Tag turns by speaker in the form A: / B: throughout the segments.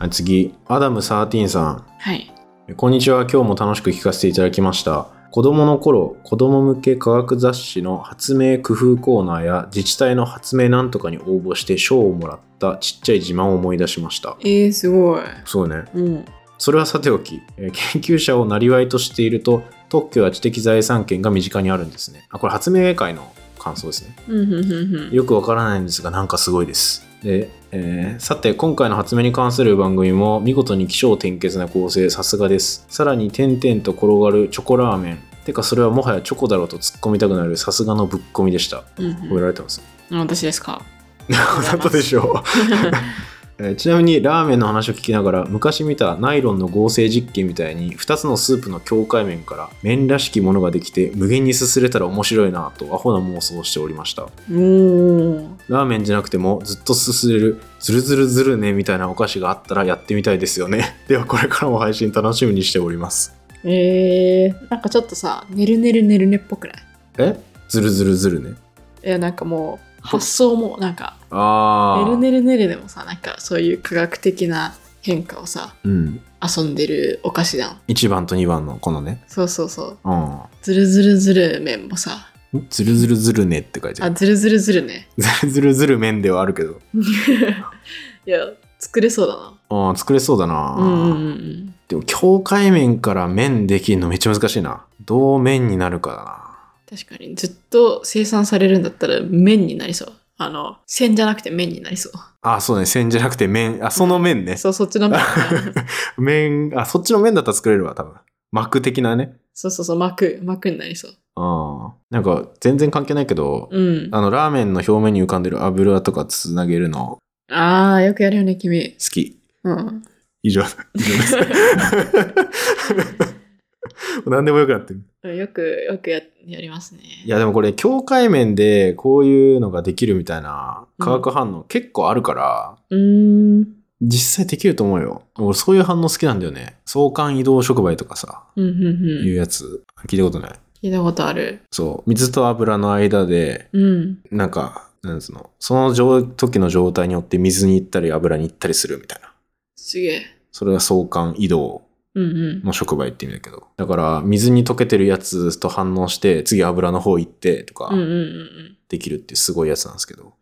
A: あ次、アダム13さん。
B: はい。
A: こんにちは。今日も楽しく聞かせていただきました。子供の頃、子供向け科学雑誌の発明工夫コーナーや自治体の発明なんとかに応募して賞をもらったちっちゃい自慢を思い出しました。
B: えー、すごい。
A: そうね。
B: うん。
A: それはさておき、えー研究者をなりわいとしていると、特許や知的財産権が身近にあるんですね。あ、これ発明会の感想ですね。よくわからないんですが、なんかすごいです。で、えーさて、今回の発明に関する番組も見事に起承転結な構成、さすがです。さらに、点々と転がるチョコラーメン。てか、それはもはやチョコだろうと突っ込みたくなるさすがのぶっ込みでした。
B: うん
A: 覚えられてます？
B: うん、私ですか？
A: だったでしょう。えーちなみにラーメンの話を聞きながら昔見たナイロンの合成実験みたいに2つのスープの境界面から麺らしきものができて無限にすすれたら面白いなとアホな妄想をしておりました。
B: おー。
A: ラーメンじゃなくてもずっとすすれるズルズルズルねみたいなお菓子があったらやってみたいですよね。ではこれからも配信楽しみにしております。
B: えー、なんかちょっとさ、ねるねるねるねっぽくない？
A: え？ズルズルズルね。
B: いや、なんかもう、発想もなんか、ねるねるねるでもさ、なんかそういう科学的な変化をさ、
A: うん。
B: 遊んでるお菓子じゃん。
A: 1番と2番のこのね。
B: そうそうそう。
A: うん。
B: ずるずるずる麺もさ、
A: ズルズルズルねって書いてあ
B: あ、
A: る
B: ずるずるずるね。
A: ズルズルズル麺ではあるけど。
B: いや、作れそうだな。
A: ああ作れそうだな、
B: うんうんうん。
A: でも境界面から麺できるのめっちゃ難しいな。どう麺になるかだな
B: 確かに、ずっと生産されるんだったら麺になりそう。あの、線じゃなくて麺になりそう。
A: あそうね線じゃなくて麺あその麺ね、
B: そう、そっちの麺。
A: 麺あそっちの麺だったら作れるわ多分膜的なね
B: そうそうそう、膜、膜になりそう。
A: ああなんか全然関係ないけど、
B: うん。
A: あのラーメンの表面に浮かんでる油とかつなげるの
B: ああ、よくやるよね、君。
A: 好き
B: うん。
A: 以上以上です 何でもよくなってる
B: よく、よくややりますね。
A: いやでもこれ境界面でこういうのができるみたいな化学反応結構あるから、
B: うーん。
A: 実際できると思うよ。俺そういう反応好きなんだよね。相関移動触媒とかさ、
B: うん、うん、うん。
A: いうやつ聞いたことない？
B: 聞いたことある。
A: そう。水と油の間で、
B: うん。
A: なんか、なんつうの、その状時の状態によって水に行ったり油に行ったりするみたいな。
B: すげえ。
A: それが相関移動。の触媒って意味だけど。だから、水に溶けてるやつと反応して、次油の方行ってとかできるってすごいやつなんですけど。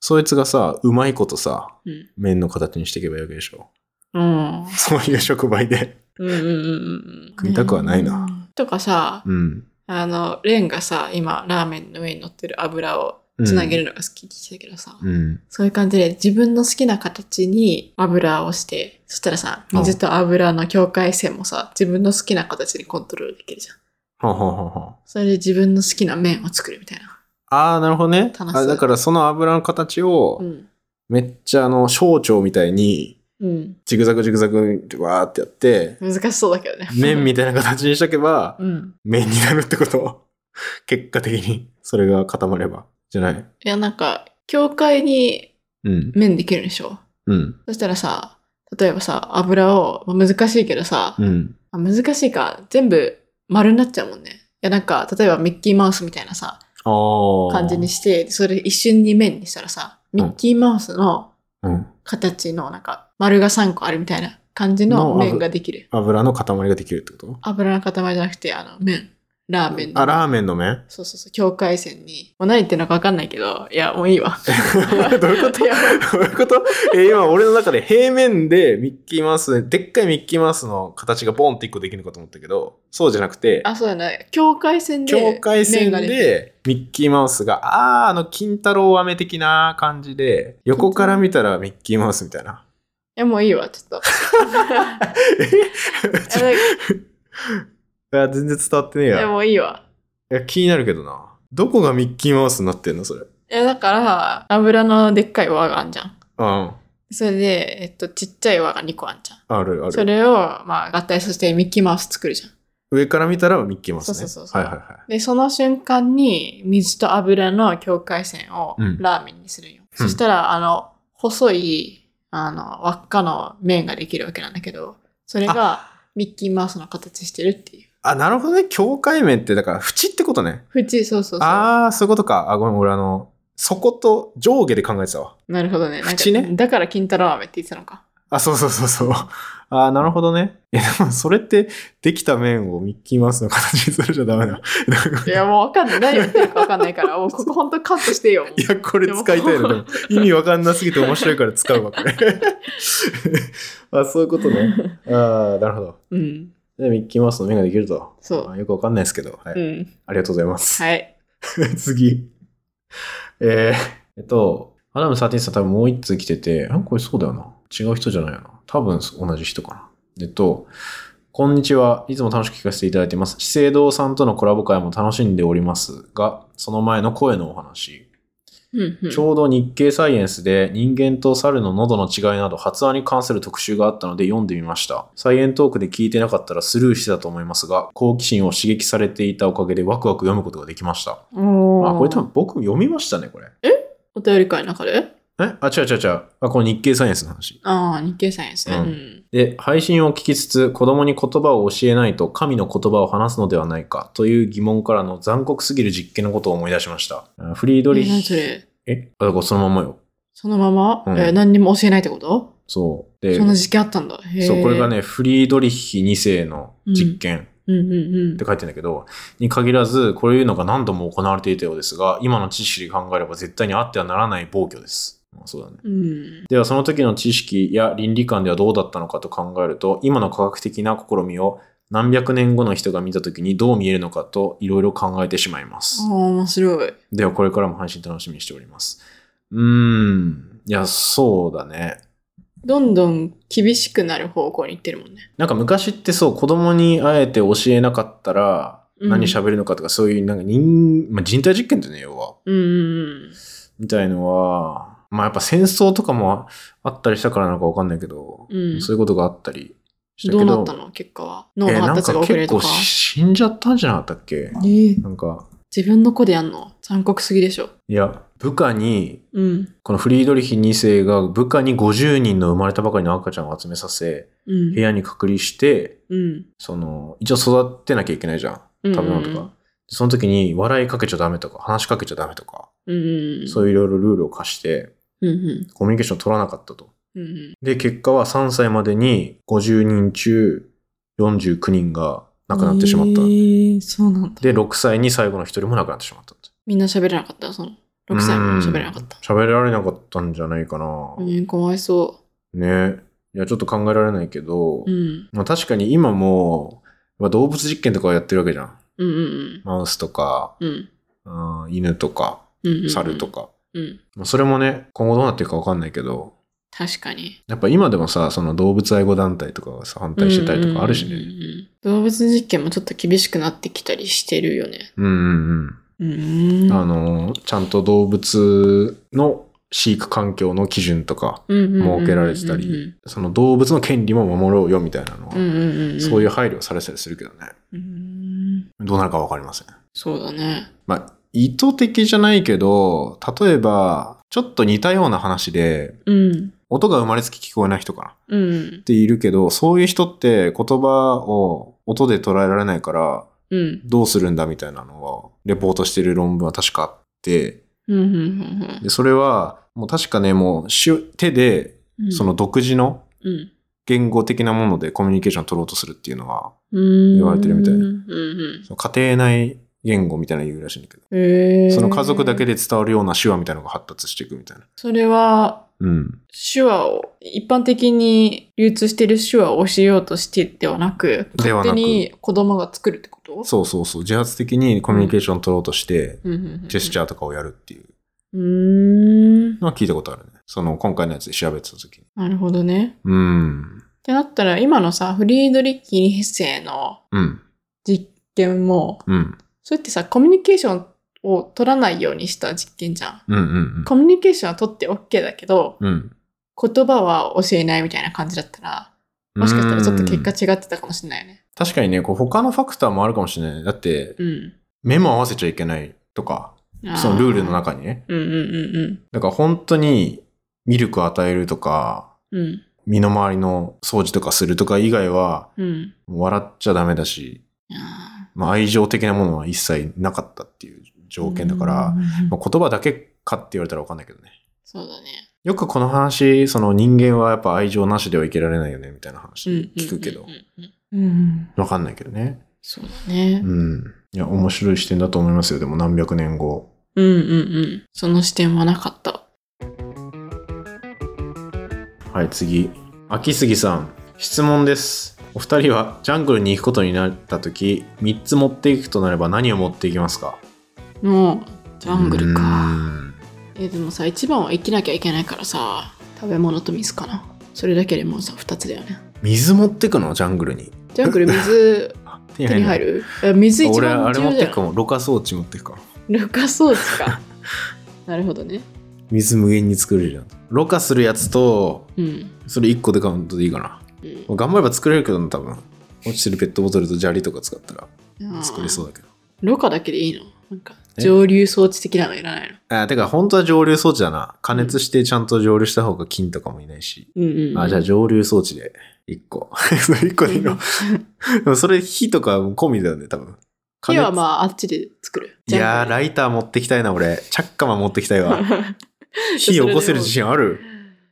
A: そいつがさ、うまいことさ、
B: うん。
A: 麺の形にしていけばいいわけでしょ。
B: うん。
A: そういう触媒で。
B: うんうんうんうん。
A: 食いたくはないな
B: うん。とかさ、
A: うん。
B: あの、レンがさ、今、ラーメンの上に乗ってる油をつなげるのが好きって言ってたけどさ、
A: うん。
B: そういう感じで自分の好きな形に油をして、そしたらさ、水と油の境界線もさ、自分の好きな形にコントロールできるじゃん。
A: はははは
B: それで自分の好きな麺を作るみたいな。
A: ああ、なるほどね。あだからその油の形を
B: う、ん。
A: めっちゃあの、小腸みたいに、
B: うん。
A: ジグザグジグザグってわーってやって、
B: 難しそうだけどね。
A: 麺みたいな形にしとけば、
B: うん。
A: 麺になるってこと？結果的に、それが固まれば。じゃない？
B: いや、なんか、境界に
A: うん。
B: 麺できるでしょ？
A: うん。
B: そしたらさ、例えばさ、油を、まあ難しいけどさ、
A: うん。
B: あ難しいか、全部丸になっちゃうもんね。いや、なんか、例えばミッキーマウスみたいなさ、
A: ああ。
B: 感じにして、それ一瞬に麺にしたらさ、ミッキーマウスの
A: うん。
B: 形の、なんか、丸が3個あるみたいな感じの
A: の
B: 麺ができる。
A: 油の塊ができるってこと？
B: 油の塊じゃなくて、あの、麺。ラーメンの。
A: あ、ラーメンの麺？
B: そうそうそう、境界線に。もう何言ってるのか分かんないけど、いや、もういいわ。
A: どういうこと？
B: いや
A: どういうこと？え、今俺の中で平面でミッキーマウス、でっかいミッキーマウスの形がボンって一個できるのかと思ったけど、そうじゃなくて、
B: あ、そうだね。境界線で。
A: 境界線。
B: で
A: ミッキーマウスが、あー、あの、金太郎飴的な感じで、横から見たらミッキーマウスみたいな。
B: いや、もういいわ、ちょっと。
A: いや、全然伝わってねえ
B: いや、
A: や。
B: もういいわ。
A: いや気になるけどな。どこがミッキーマウスになってんのそれ？
B: いや、だから、油のでっかい輪があんじゃん。
A: うん。
B: それで、えっと、ちっちゃい輪が2個あんじゃん。
A: あるある。
B: それを、まあ、合体させてミッキーマウス作るじゃん。
A: 上から見たらミッキーマウスね。
B: そうそうそうそう
A: はいはいはい。
B: で、その瞬間に、水と油の境界線を
A: うん
B: ラーメンにするよ。そしたら、あの、細い、あの、輪っかの麺ができるわけなんだけど、それがミッキーマウスの形してるっていう。
A: あ、なるほどね。境界面って、だから、縁ってことね。
B: 縁、そうそうそう。
A: あー、そういうことか。あ、ごめん、俺あの、底と上下で考えてたわ。
B: なるほどね。なんか
A: 縁ね
B: だから金太郎飴って言ってたのか。
A: あ、そうそうそうそう。あーなるほどね。いや、でもそれって、できた面をミッキーマウスの形にするじゃダメだ。
B: いや、もうわかんない。何言ってるかわかんないから、もうここ本当カットしてよ。
A: いや、これ使いたいの。でも意味わかんなすぎて面白いから使うわ、これ。あ、そういうことね。ああ、なるほど。
B: うん。
A: で、ミッキーマウスの目ができると。
B: そう
A: あよくわかんないですけど。はい。
B: うん。
A: ありがとうございます。
B: はい。
A: 次。えー、えっと、アダム13さん多分もう一通来てて、あ、これそうだよな。違う人じゃないよな。多分同じ人かな。えっと、こんにちは。いつも楽しく聞かせていただいています。資生堂さんとのコラボ会も楽しんでおりますが、その前の声のお話。ちょうど日経サイエンスで人間と猿の喉の違いなど発話に関する特集があったので読んでみました。サイエントークで聞いてなかったらスルーしてたと思いますが、好奇心を刺激されていたおかげでワクワク読むことができました。あ、これ多分僕読みましたね、これ。
B: お便り会の中で
A: え？あ、違う違う違う。あ、この日経サイエンスの話。
B: ああ、日経サイエンスね。
A: う
B: うんん。
A: で、配信を聞きつつ、子供に言葉を教えないと神の言葉を話すのではないかという疑問からの残酷すぎる実験のことを思い出しました。あフリードリヒ、
B: それ？
A: え？あ、だからそのまんまよ。
B: そのまま、
A: うん
B: えー何にも教えないってこと？
A: そう。で、
B: そんな実験あったんだ。
A: そう、これが。ね、フリードリヒ2世の実験
B: うんうんうん
A: って書いてるんだけど、に限らず、こういうのが何度も行われていたようですが、今の知識で考えれば絶対にあってはならない暴挙です。まあそうだね。
B: うん。
A: では、その時の知識や倫理観ではどうだったのかと考えると、今の科学的な試みを何百年後の人が見た時にどう見えるのかといろいろ考えてしまいます
B: ああ、。面白い。
A: では、これからも配信楽しみにしております。うーん。いや、そうだね。
B: どんどん厳しくなる方向に行ってるもんね。
A: なんか昔ってそう、子供にあえて教えなかったら、
B: うん
A: 何喋るのかとか、そういう、なんか人、まあ、人体実験ってね、要は。
B: うんうん
A: みたいのは、まあやっぱ戦争とかもあったりしたからなのかわかんないけど、
B: うん
A: そういうことがあったりした
B: うん。
A: けど。
B: どうなったの？結果は。脳
A: えなん
B: の発達が
A: か結構
B: 遅れるとか。
A: 死んじゃったんじゃなかったっけ？
B: えー
A: なんか、
B: 自分の子でやんの？残酷すぎでしょ。
A: いや、部下に、
B: うん。
A: このフリードリヒ2世が部下に50人の生まれたばかりの赤ちゃんを集めさせ、
B: うん。
A: 部屋に隔離して、
B: うん。
A: その、一応育てなきゃいけないじゃん。
B: うん
A: 食べ物とか。その時に笑いかけちゃダメとか、話しかけちゃダメとか、
B: うんうん。
A: そういういろいろルールを課して、
B: うんうん。
A: コミュニケーションを取らなかったと。
B: うんうん。
A: で、結果は3歳までに50人中49人が亡くなってしまった。
B: えー、そうなんだ。
A: で、6歳に最後の1人も亡くなってしまった。
B: みんな喋れなかった？その。6歳も喋れなかった。
A: 喋られなかったんじゃないかな。
B: えー、かわいそ
A: ね。いや、ちょっと考えられないけど、
B: う。うん。
A: まあ確かに今も、まあ、動物実験とかをやってるわけじゃん。
B: うんうん
A: マウスとか、
B: うん。うん。
A: うん犬とか、
B: うんうんうん。
A: 猿と。か。
B: うん。
A: まあそれもね、今後どうなっていくかわかんないけど、
B: 確かに。
A: やっぱ今でもさ、その動物愛護団体とかがさ、反対してたりとかあるし
B: うんうん
A: ね。
B: うん動物実験もちょっと厳しくなってきたりしてるよね。
A: うんうんうん。
B: うーん。
A: あの、ちゃんと動物の飼育環境の基準とか設
B: 設
A: けられてたり、その動物の権利も守ろうよみたいなのは、
B: うんうんうんうん。
A: そういう配慮をされてたりするけどね。
B: うーん。
A: どうなるかわかりません。
B: そうだね。
A: まあ、意図的じゃないけど、例えば、ちょっと似たような話で、
B: うん。
A: 音が生まれつき聞こえない人かなっ
B: うん。
A: ているけど、そういう人って言葉を音で捉えられないから、
B: うん。
A: どうするんだみたいなのは、レポートしてる論文は確かあって。でそれは、もう確かね、もう手、手で、
B: うん。
A: その、独自の
B: うん。
A: 言語的なものでコミュニケーションを取ろうとするっていうのは、
B: 言
A: 言われてるみたい
B: うんうん。
A: その家庭内言語みたいなの言うらしいんだけど、
B: へー
A: その家族だけで伝わるような手話みたいなのが発達していくみたいな。
B: それは、
A: うん。
B: 手話を、一般的に流通している手話を教えようとしてではなく、勝手に子供が作るってこと？
A: そうそうそう。自発的にコミュニケーションを取ろうとして、
B: うん。
A: ジェスチャーとかをやるっていう
B: うーん。
A: のは聞いたことあるね。その、今回のやつで調べてた時に。
B: なるほどね。
A: うん。
B: ってなったら、今のさ、フリードリッキー2世の
A: うん。
B: 実験も、
A: うん。
B: それってさ、コミュニケーションを取らないようにした実験じゃん。
A: うんうん
B: コミュニケーションは取って OK だけど、
A: うん。うん。
B: 言葉は教えないみたいな感じだったら、もしかしたらちょっと結果違ってたかもしれないよね。
A: 確かにね、こう他のファクターもあるかもしれない。だって、
B: うん。
A: 目も合わせちゃいけないとか、そのルールの中にね。
B: うんうんうん
A: だから本当にミルクを与えるとか、
B: うん。うん。
A: 身の回りの掃除とかするとか以外は、
B: うん。
A: 笑っちゃダメだし、
B: あ
A: まあ、愛情的なものは一切なかったっていう
B: ー
A: 条件だから、
B: うん
A: まあ、言葉だけかって言われたらわかんないけどね。
B: そうだね。
A: よくこの話、その人間はやっぱ愛情なしでは生きられないよね、みたいな話聞くけど
B: うん。うんうんうん。うん。
A: わかんないけどね。
B: そうだね。
A: うん。いや、面白い視点だと思いますよ。でも何百年後。
B: うんうんうん。その視点はなかった。
A: はい、次。秋杉さん。質問です。お二人はジャングルに行くことになった時、3つ持っていくとなれば何を持っていきますか？
B: もう、ジャングル
A: う
B: か。
A: ん
B: え、でもさ、一番は生きなきゃいけないからさ、食べ物と水かな。それだけでもうさ、二つだよね。
A: 水持ってくの？ジャングルに。
B: ジャングル水
A: 手
B: 手に入る？え水一
A: 俺、あ
B: 番
A: れ持。ってくかも。ろ過装置持ってくかも。
B: ルカ装置か。なるほどね。
A: 水無限に作れるじゃん。ろ過するやつと、
B: うん。
A: それ1個でカウントでいいかな。
B: うん
A: 頑張れば作れるけどな、多分。落ちてるペットボトルと砂利とか使ったら作れそうだけど。
B: ろ過だけでいいの？なんか、
A: え？
B: 蒸留装置的なのいらないの？
A: あ、てか本当は蒸留装置だな。加熱してちゃんと蒸留した方が菌とかもいないし。
B: うんうんうん。
A: あ、じゃあ蒸留装置で1個。それ1個でいいの？でもそれ火とか込みだよね、多分。
B: 火は
A: あ。
B: まあ、あっちで作る。
A: いやー、ラ
B: イ
A: イター持ってきたいな、俺。チャッカマン持ってきたいわ。火起こせる自信ある？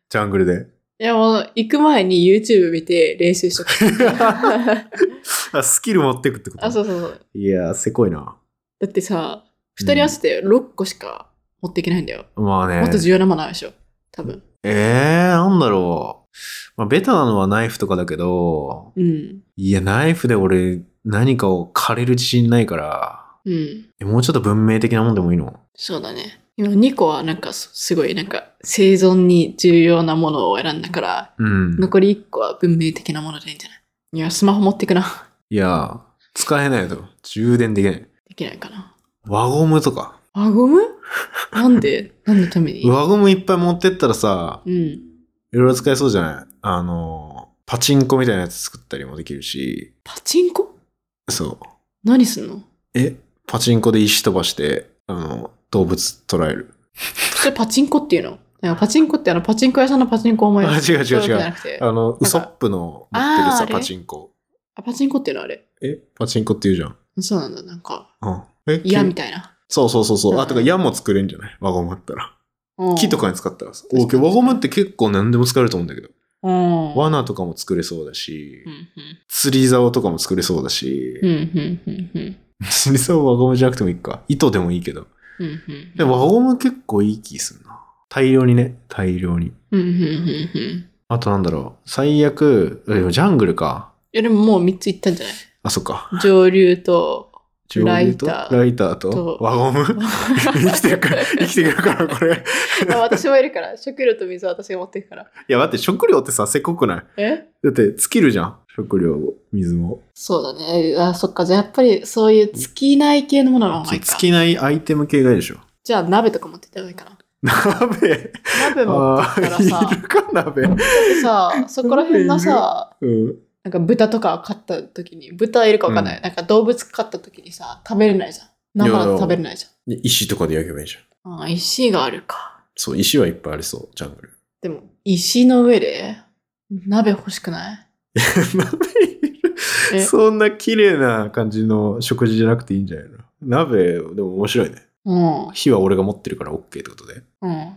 A: ジャングルで。
B: いやもう、行く前に YouTube 見て練習しとく。
A: あ、スキル持ってくってこと？
B: あ、そうそうそう。
A: いやー、せこいな。
B: だってさ、二人合わせて6個しか持っていけないんだよ。
A: まあね。
B: もっと重要なものあるでしょ。多分。
A: えー、なんだろう。まあ、ベタなのはナイフとかだけど、
B: うん。
A: いや、ナイフで俺、何かを枯れる自信ないから、
B: うん。
A: えもうちょっと文明的なもんでもいいの？
B: そうだね。今2個はなんかすすごいなんか生存に重要なものを選んだから、
A: うん。
B: 残り1個は文明的なものでいいんじゃない？いや、スマホ持ってくな。
A: いや、使えないと。充電できない。
B: できないかな。
A: 輪ゴムとか。
B: 輪ゴム？なんで？何のために？
A: 輪ゴムいっぱい持ってったらさ、
B: うん。
A: いろいろ使えそうじゃない？あの、パチンコみたいなやつ作ったりもできるし、
B: パチンコ？
A: そう。
B: 何すんの？
A: え、パチンコで石飛ばして、あの、動物捕らえる。
B: それパチンコっていうの？なんかパチンコってあのパチンコ屋さんのパチンコを思い
A: あ、違う違う違う。あの、ウソップの持ってるさ、パチンコ。
B: あパチンコっていうのあれ？
A: え、パチンコって言うじゃん。
B: そうなんだ。なんか、
A: うん。え？
B: 嫌
A: 木
B: みたいな。
A: そうそうそうそう。あ、
B: うん
A: てか矢も作れんじゃない？輪ゴムあったら。
B: うん
A: 木とかに使ったらさ。輪ゴムって結構何でも使えると思うんだけど。
B: うん。
A: 罠とかも作れそうだし
B: う、ん
A: 釣り竿とかも作れそうだし
B: うん。う、んうんうんうん
A: 釣り竿輪ゴムじゃなくてもいいか。糸でもいいけど。
B: うんうん
A: で、輪ゴム結構いい気するな。大量にね、大量に。
B: うんうんうんうん
A: あとなんだろう。最悪、でもジャングルか。
B: いやでももう3ついったんじゃない？
A: あ、そっか。
B: 上流と、
A: 上流と？
B: ライター
A: ライターと？
B: と
A: 輪ゴム？生きてるから、生きてるから、これ。
B: あ私もいるから、食料と水は私が持っていくから。
A: いや、待って、食料ってさ、せっこくない？
B: え？
A: だって、尽きるじゃん。食料を、水も。
B: そうだね。あ、そっか。じゃあやっぱりそういう尽きない系のものの方がいいか。
A: 尽きないアイテム系がいいでしょ。
B: じゃあ鍋とか持ってった方がいいかな。
A: 鍋。
B: 鍋持
A: い、るか、鍋。
B: だってさ、そこら辺のさ、
A: うん。
B: なんか豚とか飼った時に、豚いるかわかんない。
A: う
B: なんか動物飼った時にさ、食べれないじゃん。生だと食べれないじ
A: で石とかで焼けばいいじゃん。
B: ゃん。あ石があるか。
A: そう、石はいっぱいありそう、ジャングル。
B: でも、石の上で鍋欲しくない？
A: 鍋いる？
B: え
A: そんな綺麗な感じの食事じゃなくていいんじゃないの？鍋、でも面白いね。
B: うん。
A: 火は俺が持ってるから OK ってことで。
B: うん。
A: うん。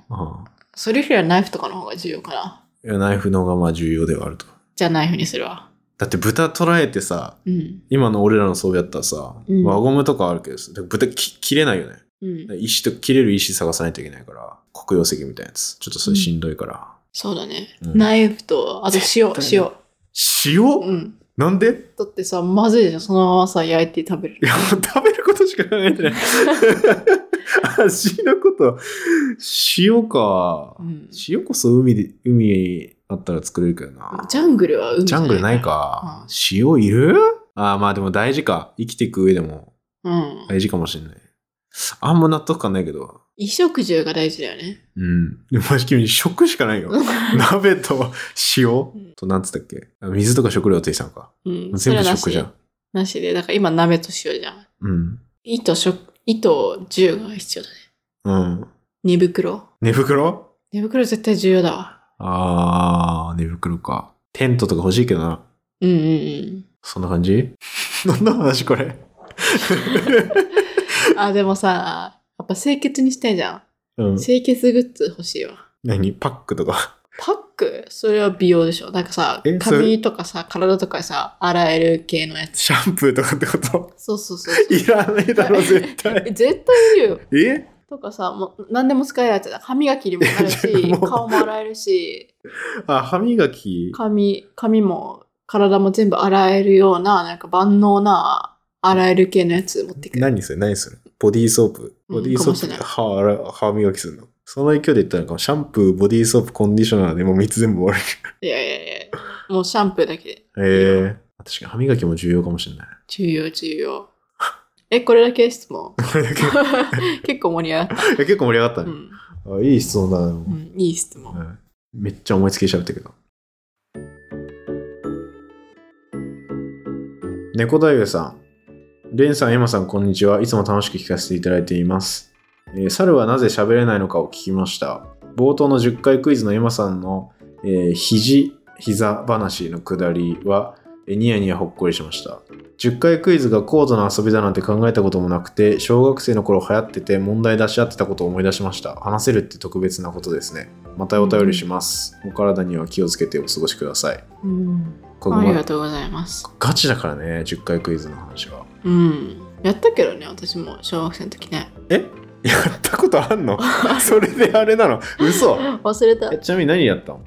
B: それよりはナイフとかの方が重要かな。
A: いや、ナイフの方がまあ重要ではあると。
B: じゃあナイフにするわ。
A: だって豚捉えてさ、
B: うん。
A: 今の俺らの装備だったらさ、
B: うん
A: 輪ゴムとかあるけどさ、で豚き切れないよね。
B: うん。
A: 石と、切れる石探さないといけないから、黒曜石みたいなやつ。ちょっとそれしんどいから。
B: そうだね。
A: うん
B: ナイフと、あと塩、
A: 絶
B: 塩。
A: 塩、
B: うん。
A: なんで？
B: だってさ、まずいじゃん。そのままさ、焼いて食べる
A: い。や、もう食べることしか考えてない。味のこと。塩か。
B: うん
A: 塩こそ海で、海あったら作れるけどな。
B: ジャングルは海
A: ジャングルない
B: か
A: か。塩いる？ああ、まあでも大事か。生きていく上でも
B: ら。うん。
A: 大事かもしれない。あんま納得感ないけど。
B: 衣食住が大事だよね。
A: うん。でも君、食しかないよ。鍋と塩
B: うん
A: と、なんつったっけ？水とか食料って言ってたのか。
B: うん。
A: 全部食じゃん。
B: なしで。だから今、鍋と塩じゃん。
A: うん。
B: 糸、食、糸、銃が必要だね。
A: うん。
B: 寝袋
A: 寝袋
B: 寝袋絶対重要だわ。
A: あー、寝袋か。テントとか欲しいけどな。
B: うんうんうん。
A: そんな感じ？何の話これ？
B: あ、でもさ、やっぱ清潔にしたいじゃん。
A: うん。
B: 清潔グッズ欲しいわ。
A: 何？パックとか？
B: パック？それは美容でしょなんかさ
A: え、それ？
B: 髪とかさ、体とかさ、洗える系のやつ。
A: シャンプーとかってこと？
B: そうそうそう。
A: いらねえだろ、絶
B: え
A: 対。
B: 絶対 いるよ。
A: え？
B: とかさ、もう何でも使えるやつだ。歯磨きにもなる
A: い
B: し
A: や、もう
B: 顔も洗えるし、
A: あ、歯磨き？
B: 髪、髪も体も全部洗えるような、なんか万能な洗える系のやつ持ってくる。
A: 何それ？何それ？ボディーソープ？
B: うん
A: ボディーソープで
B: か
A: 歯洗う歯磨きするの？その勢いで言ったらかシャンプー、ボディーソープ、コンディショナーでもう3つ全部終わ
B: いやいやいや、もうシャンプーだけで。
A: る。へえ確かに歯磨きも重要かもしれない。
B: 重要、重要。え、これだけ質問？
A: これだけい
B: 結構盛り上がった。
A: や 結構盛り上がったね。
B: うん。
A: あいい質問だな、でも
B: うん、いい質問。
A: はいめっちゃ思いつきで喋ったけど。猫太夫さん。レンさん、エマさん、こんにちは。いつも楽しく聞かせていただいています。えー猿はなぜ喋れないのかを聞きました。冒頭の10回クイズのエマさんの、えー肘、膝話のくだりは、えーニヤニヤほっこりしました。10回クイズが高度な遊びだなんて考えたこともなくて、小学生の頃流行ってて問題出し合ってたことを思い出しました。話せるって特別なことですね。またお便りします。お体には気をつけてお過ごしください。
B: うん。ありが
A: ま
B: とうございます。
A: ガチだからね、10回クイズの話は。
B: うん。やったけどね、私も小学生の時ね。
A: え？やったことあんの？それであれなの？嘘
B: 忘れた。
A: ちなみに何やったの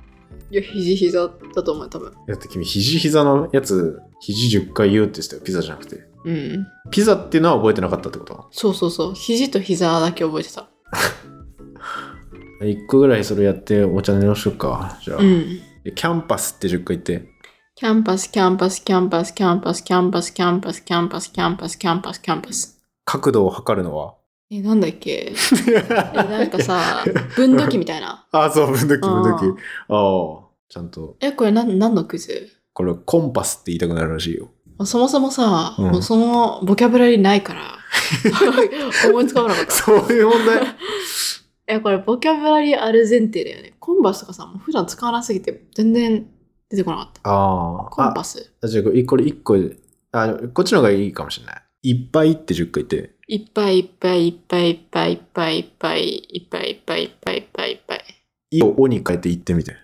B: や、肘膝だと思う、多分。
A: だって君、肘膝のやつ、肘10回言うって言ってたよ、ピザじゃなくて。
B: うん。
A: ピザっていうのは覚えてなかったってこと？
B: そうそうそう。肘と膝だけ覚えてた。
A: 1個ぐらいそれやってお茶寝をしよっか。じゃあ、
B: うん。
A: キャンパスって10回言って。
B: キャンパス、キャンパス、キャンパス、キャンパス、キャンパス、キャンパス、キャンパス、キャンパス、キャンパス、キャンパス。
A: 角度を測るのは？
B: え、なんだっけ？え、なんかさ、分度器みたいな。
A: あ、そう、分度器、分度器
B: あ。
A: ああ、ちゃんと。
B: え、これ何何のクイズ？
A: これ、コンパスって言いたくなるらしいよ。
B: そもそもさ、
A: うん
B: もうそのボキャブラリーないから、思いつかなかった。
A: そういう問題？
B: え、これボキャブラリーある前提だよね。コンパスとかさ、もう普段使わなすぎて全然出てこなかった。
A: ああ。
B: コンパス。
A: あ、じゃあ、これこれ1個で、あ、こっちの方がいいかもしれない。いっぱいって10回言って。
B: いっぱいいっぱいいっぱいいっぱいいっぱいいっぱいいっぱいいっぱいいっぱいいっぱいいっぱい。
A: いをおに変えて言ってみて。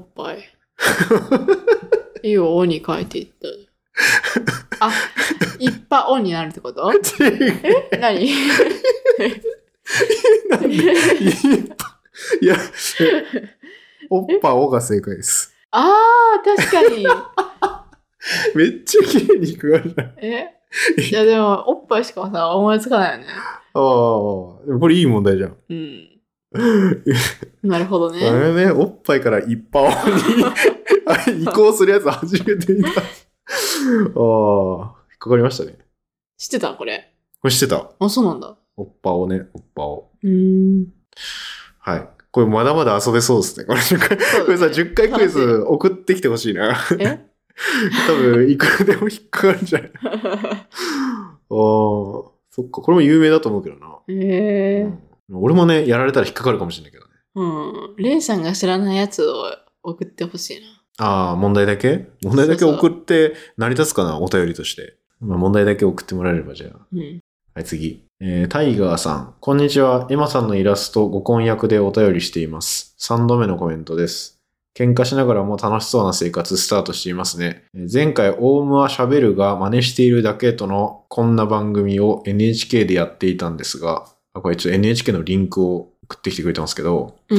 B: おっぱい。いいよ、おに書いていった。あ、いっぱいおになるってことえ何
A: なんでいっぱいいや、おっぱおが正解です。
B: あー、確かに。
A: めっちゃ綺麗にいくがるじゃん。あ
B: え いやでも、おっぱいしかさ、思いつかないよね。
A: あ、これいい問題じゃん。
B: うん。なるほど
A: あ
B: ね。
A: れね、おっぱいからいっぱおにあ 移行するやつ初めて見た。ああ、引っかかりましたね。
B: 知ってたこれ？
A: これ知ってた。
B: あ、そうなんだ。
A: おっぱおね、おっぱお。
B: うーん。
A: はい。これまだまだ遊べそうですね。これ10回、これさ、10回クイズ送ってきてほしいな。
B: え？
A: 多分、いくらでも引っかかるんじゃない？ああ、そっか。これも有名だと思うけどな。
B: えー。
A: うん俺もね、やられたら引っかかるかもしれないけどね。
B: うん。レンさんが知らないやつを送ってほしいな。
A: ああ、問題だけ？問題だけ送って成り立つかなお便りとして。まあ、問題だけ送ってもらえればじゃあ。
B: うん。
A: はい、次。えータイガーさん。こんにちは。エマさんのイラストご婚約でお便りしています。3度目のコメントです。喧嘩しながらも楽しそうな生活スタートしていますね。えー前回、オウムは喋るが真似しているだけとのこんな番組を NHK でやっていたんですが、あこれちょっと NHK のリンクを送ってきてくれてますけど、
B: うん。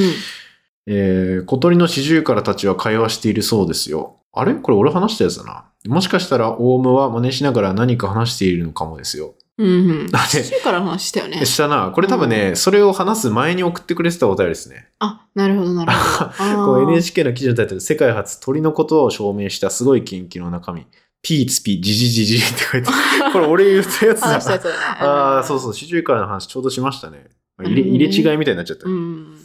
A: えー小鳥の四十からたちは会話しているそうですよ。あれ？これ俺話したやつだな。もしかしたらオウムは真似しながら何か話しているのかもですよ。
B: うんうん。
A: だって
B: 中からの話したよね。
A: したな。これ多分ね、それを話す前に送ってくれてたお便りですね。
B: あ、なるほど、なるほど。あ
A: こう
B: ー
A: NHK の記事のタイトル、世界初鳥のことを証明したすごい研究の中身。ピーツピ、ジジジジって書いて。これ俺言ったやつだ
B: 話。
A: ああ、そうそう、四十からの話ちょうどしましたね。入れ
B: うん
A: 入れ違いみたいになっちゃった。
B: うん。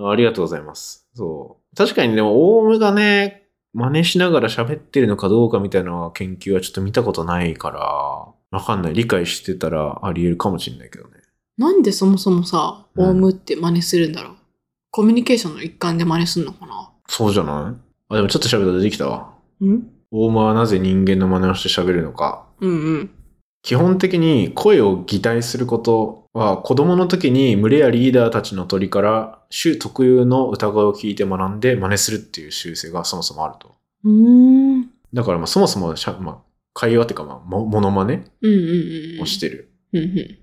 A: ありがとうございます。そう。確かにでも、オウムがね、真似しながら喋ってるのかどうかみたいな研究はちょっと見たことないから、わかんない。理解してたらあり得るかもしれないけどね。
B: なんでそもそもさ、
A: うん
B: オウムって真似するんだろう、コミュニケーションの一環で真似すんのかな？
A: そうじゃない？あ、でもちょっと喋ったら出てきたわ。
B: うん？
A: オウムはなぜ人間の真似をして喋るのか。
B: うんうん。
A: 基本的に声を擬態することは子供の時に群れやリーダーたちの鳥から種特有の歌声を聞いて学んで真似するっていう習性がそもそもあると。
B: うーん。
A: だからまあそもそもしゃ、まあ、会話っていうかまあ、もモノマネ
B: うんうんうん。
A: をしてる。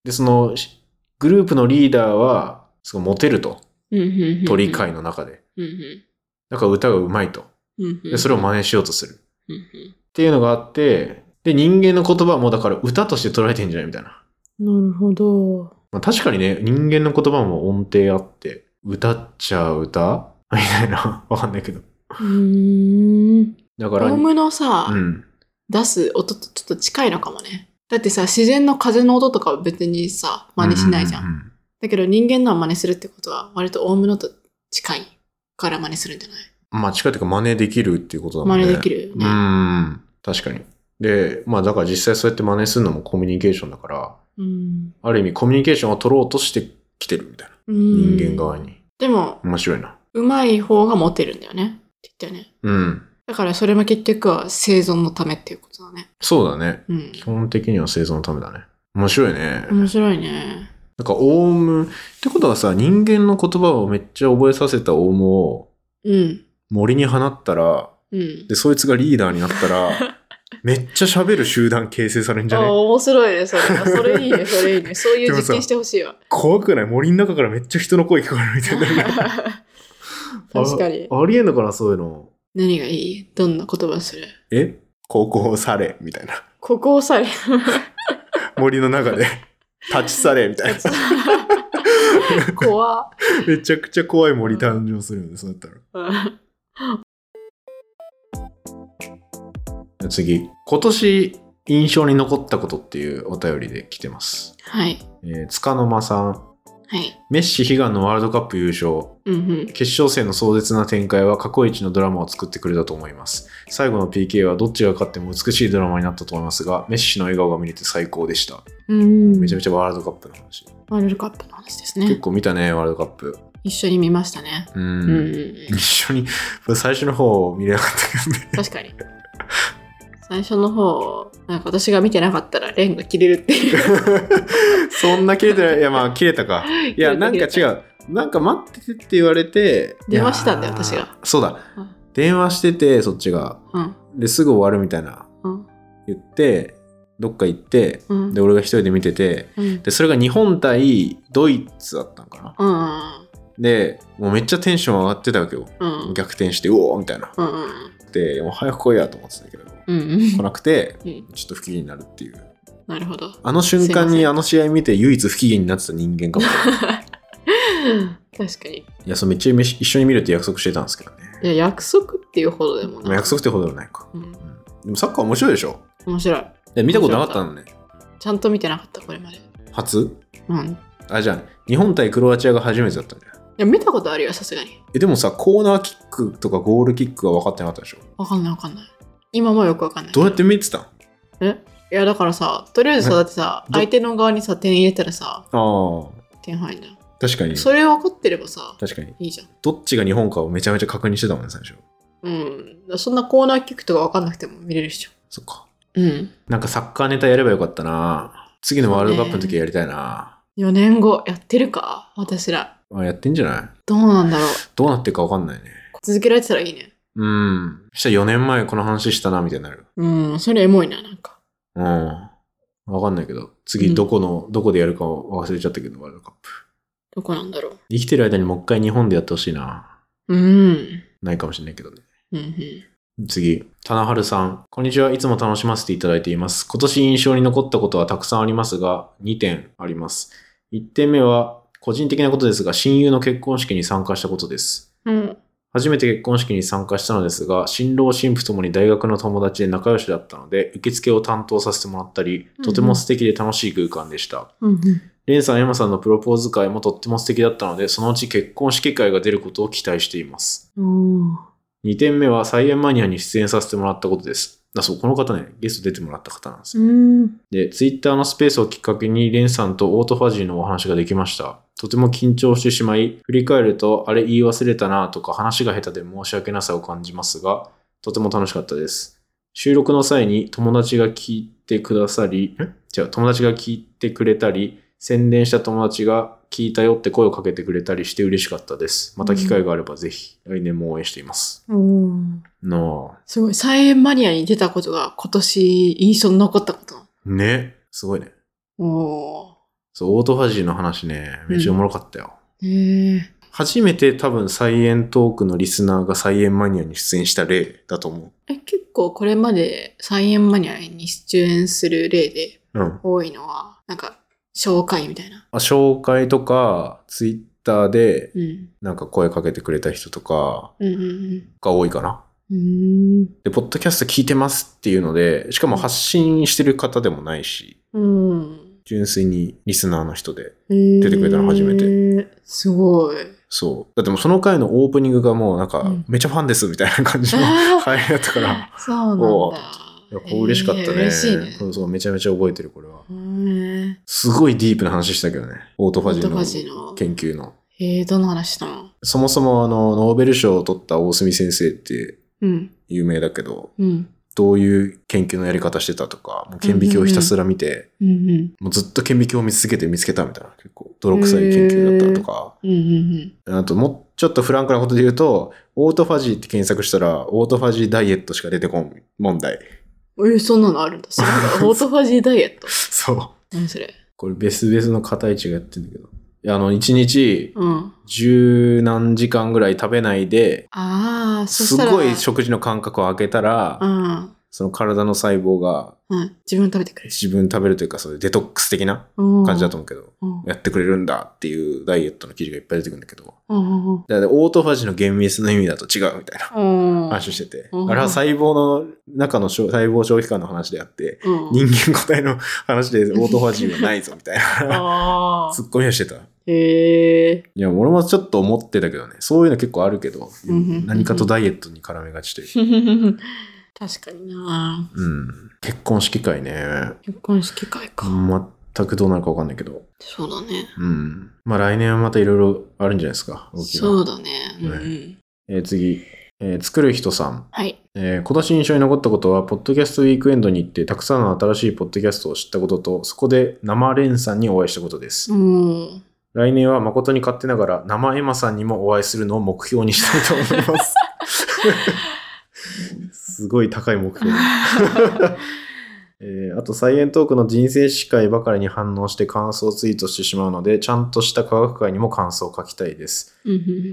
A: で、そのしグループのリーダーはすごいモテると。鳥界の中で。だから歌が上手いと。で、それを真似しようとする。っていうのがあって、で、人間の言葉はもうだから歌として捉えてんじゃないみたいな。
B: なるほど。
A: まあ、確かにね、人間の言葉も音程あって、歌っちゃう歌？みたいな。わかんないけど。
B: うーん。
A: だから、
B: オウムのさ、
A: うん。
B: 出す音とちょっと近いのかもね。だってさ、自然の風の音とかは別にさ、真似しないじゃん。
A: うう
B: だけど人間のは真似するってことは、割とオウムのと近いから真似するんじゃない？
A: うんまあ、近いというか真似できるっていうことだもんね。
B: 真似できるよ
A: う
B: ね。
A: ん。確かに。で、まあ、だから実際そうやって真似するのもコミュニケーションだから、
B: うん。
A: ある意味コミュニケーションを取ろうとしてきてるみたいな。
B: うん
A: 人間側に。
B: でも、
A: 面白いな。
B: 上手い方がモテるんだよね。って言ったよね。
A: うん。
B: だからそれも結局は生存のためっていうことだね。
A: そうだね。
B: うん
A: 基。本的には生存のためだね。面白いね。
B: 面白いね。
A: なんか、オウム、ってことはさ、人間の言葉をめっちゃ覚えさせたオウムを
B: うん。
A: 森に放ったら、
B: うん。
A: で、そいつがリーダーになったら、めっちゃ喋る集団形成されるんじゃ
B: あ、
A: ね
B: 面白いね、それ。それいいね、それいいね。そういう実験してほしいわ。
A: 怖くない？森の中からめっちゃ人の声聞こえるみたいな。
B: 確かに。
A: あありえんのかな、そういうの。
B: 何がいい？どんな言葉する？
A: え？高校されみたいな。
B: ここをされ。
A: 森の中で立ち去れみたいな。
B: 怖っ
A: めちゃくちゃ怖い森誕生するよね、そうだったら。
B: うん
A: 次。今年印象に残ったことっていうお便りで来てます。
B: はい。
A: えー、つかの間さん。
B: はい。
A: メッシ悲願のワールドカップ優勝。
B: うんうん。
A: 決勝戦の壮絶な展開は過去一のドラマを作ってくれたと思います。最後の PK はどっちが勝っても美しいドラマになったと思いますが、メッシの笑顔が見れて最高でした。
B: うん。
A: めちゃめちゃワールドカップの話。
B: ワールドカップの話です
A: 結
B: ね。
A: 構見たね、ワールドカップ。
B: 一緒に見ましたね。
A: うん
B: うん。
A: 一緒に、最初の方見れなかったけどね。
B: 確かに。最初の方、なんか私が見てなかったらレンが切れるっていう。
A: そんな切れてない。いや、まあ、切れたか。いや、なんか違う。なんか待っててって言われて。
B: 電話してたんだよ私が。
A: そうだ
B: うん。
A: 電話してて、そっちが。
B: うん。
A: で、すぐ終わるみたいな
B: うん。
A: 言って、どっか行って、
B: うん。
A: で、俺が一人で見てて、
B: うん。
A: で、それが日本対ドイツだったのかな。
B: うん。
A: で、もうめっちゃテンション上がってたわけよ。
B: うん。
A: 逆転して、うおーみたいな。
B: うん。うん。
A: で、もう早く来いやと思ってたけど、
B: うん。
A: 来なくて、
B: うん。
A: ちょっと不機嫌になるっていう。
B: なるほど。
A: あの瞬間にあの試合見て唯一不機嫌になってた人間かもしれない。
B: 確かに。
A: いや、そうめっちゃ飯一緒に見るって約束してたんですけどね。
B: いや、約束っていうほどでもな。
A: まあ約束ってほどではないか。
B: うん。
A: うんでもサッカー面白いでしょ？
B: 面白い。
A: え見たことなかったのね。
B: ちゃんと見てなかった、これまで。
A: 初？
B: うん。い
A: あ、じゃあ、日本対クロアチアが初めてだったんじゃない
B: や、見たことあるよ、さすがに。
A: え、でもさ、コーナーキックとかゴールキックが分かってなかったでしょ？
B: わかんないわかんない。今もよくわかんない。
A: どうやって見てたん
B: え？いや、だからさ、とりあえずさ、
A: ね
B: だってさ、
A: ど
B: 相手の側にさ、点入れたらさ、
A: ああ、
B: 点入るじゃん。
A: 確かに。
B: それ分かってればさ、
A: 確かに。
B: いいじゃん。
A: どっちが日本かをめちゃめちゃ確認してたもんね、最初。
B: うん。そんなコーナーキックとか分かんなくても見れるっしょ。
A: そっか。
B: うん。
A: なんかサッカーネタやればよかったな。次のワールドカップの時やりたいな。
B: 4年後、やってるか？私ら。
A: あやってんじゃない？
B: どうなんだろう。
A: どうなってるか分かんないね。
B: 続けられてたらいいね。
A: うん。そしたら4年前この話したな、みたいになる。
B: うん、それエモいな、なんか。
A: うん。わかんないけど、
B: う
A: 次
B: ん
A: どこの、どこでやるか忘れちゃったけど、ワールドカップ。
B: どこなんだろう。
A: 生きてる間にもう一回日本でやってほしいな。
B: うん。
A: ないかもしれないけどね。
B: うんうん。
A: 次、棚春さん。こんにちは。いつも楽しませていただいています。今年印象に残ったことはたくさんありますが、2点あります。1点目は、個人的なことですが、親友の結婚式に参加したことです。
B: うん。
A: 初めて結婚式に参加したのですが、新郎新婦ともに大学の友達で仲良しだったので、受付を担当させてもらったり、とても素敵で楽しい空間でした。
B: うん
A: レンさん、エマさんのプロポーズ会もとっても素敵だったので、そのうち結婚式会が出ることを期待しています。
B: うん。おー
A: 2点目は、菜園マニアに出演させてもらったことです。あ、そう、この方ね、ゲスト出てもらった方なんですよ。
B: うん。
A: で、ツイッターのスペースをきっかけに、レンさんとオートファジーのお話ができました。とても緊張してしまい、振り返ると、あれ言い忘れたなとか話が下手で申し訳なさを感じますが、とても楽しかったです。収録の際に友達が聞いてくださり、ん違う、友達が聞いてくれたり、宣伝した友達が聞いたよって声をかけてくれたりして嬉しかったです。また機会があればぜひ来年も応援しています。
B: うん。
A: なあ。
B: すごい。菜園マニアに出たことが今年印象に残ったこと。
A: ね。すごいね。
B: おー。
A: そう、オートファジーの話ね、めっちゃおもろかったよ。
B: へえ。
A: 初めて多分サイエントークのリスナーがサイエンマニアに出演した例だと思
B: え、結構これまで菜園マニアに出演する例で
A: う。うん。
B: 多いのは、なんか、紹介みたいな。
A: あ紹介とか、ツイッターで
B: うん。
A: なんか声かけてくれた人とか
B: うんうん
A: が多いかな。で、ポッドキャスト聞いてますっていうので、しかも発信してる方でもないし、
B: うん。
A: 純粋にリスナーの人で。
B: 出
A: 出てくれたの初めて。
B: すごい。
A: そう。だってもうその回のオープニングがもうなんか
B: うん、
A: めっちゃファンですみたいな感じの 回だったから、
B: そうなん
A: お
B: だ。
A: いや、こう嬉しかったね。
B: えー嬉しいね。
A: そうそう、めちゃめちゃ覚えてる、これは。
B: へー
A: すごいディープな話したけどね。オートファジ
B: オーの
A: の研究の。
B: えー、どの話したの
A: そもそもあの、ノーベル賞を取った大隅先生って
B: うん。
A: 有名だけど、
B: うん。
A: どういう研究のやり方してたとか、もう顕微鏡をひたすら見て、
B: うんうん。
A: もうずっと顕微鏡を見続けて見つけたみたいな、結構泥臭い研究だったとか、
B: うんうん
A: あともうちょっとフランクなことで言うと、オートファジーって検索したら、オートファジーダイエットしか出てこん問題。
B: うん。えー、そんなのあるんだ。オートファジーダイエット？
A: そう。
B: 何それ？
A: これ別々の片位置がやってんだけど。あの、一日
B: うん。
A: 十何時間ぐらい食べないで、
B: ああ、そ
A: す。ごい食事の間隔を空けたら、
B: うん。
A: その体の細胞が
B: うん。自分食べてくれる。
A: 自分食べるというか、そういうデトックス的な
B: うん
A: 感じだと思うけど、
B: うん。
A: やってくれるんだっていうダイエットの記事がいっぱい出てくるんだけど、
B: うんうんうん。
A: だからオートファジーの厳密な意味だと違うみたいな
B: うん。
A: 話をしてて、
B: うん
A: あれは細胞の中の細胞消費感の話であって、
B: うん。
A: 人間個体の話でオートファジーはないぞみたいなツ。ッコミをしてた。
B: へえ。
A: いや、俺もちょっと思ってたけどね、そういうの結構あるけど、何かとダイエットに絡めがちという。
B: 確かにな
A: うん。結婚式会ね。
B: 結婚式会か。
A: 全くどうなるかわかんないけど。
B: そうだね。
A: うん。まあ来年はまたいろいろあるんじゃないですか。
B: そうだね。うんう
A: は
B: ん。
A: えー次。えー作る人さん。
B: はい。
A: えー今年印象に残ったことは、ポッドキャストウィークエンドに行って、たくさんの新しいポッドキャストを知ったことと、そこで生レンさんにお会いしたことです。
B: うん。
A: 来年は誠に勝手ながら、生エマさんにもお会いするのを目標にしたいと思います。すごい高い目標。えーあと、サイエントークの人生史会ばかりに反応して感想をツイートしてしまうので、ちゃんとした科学会にも感想を書きたいです。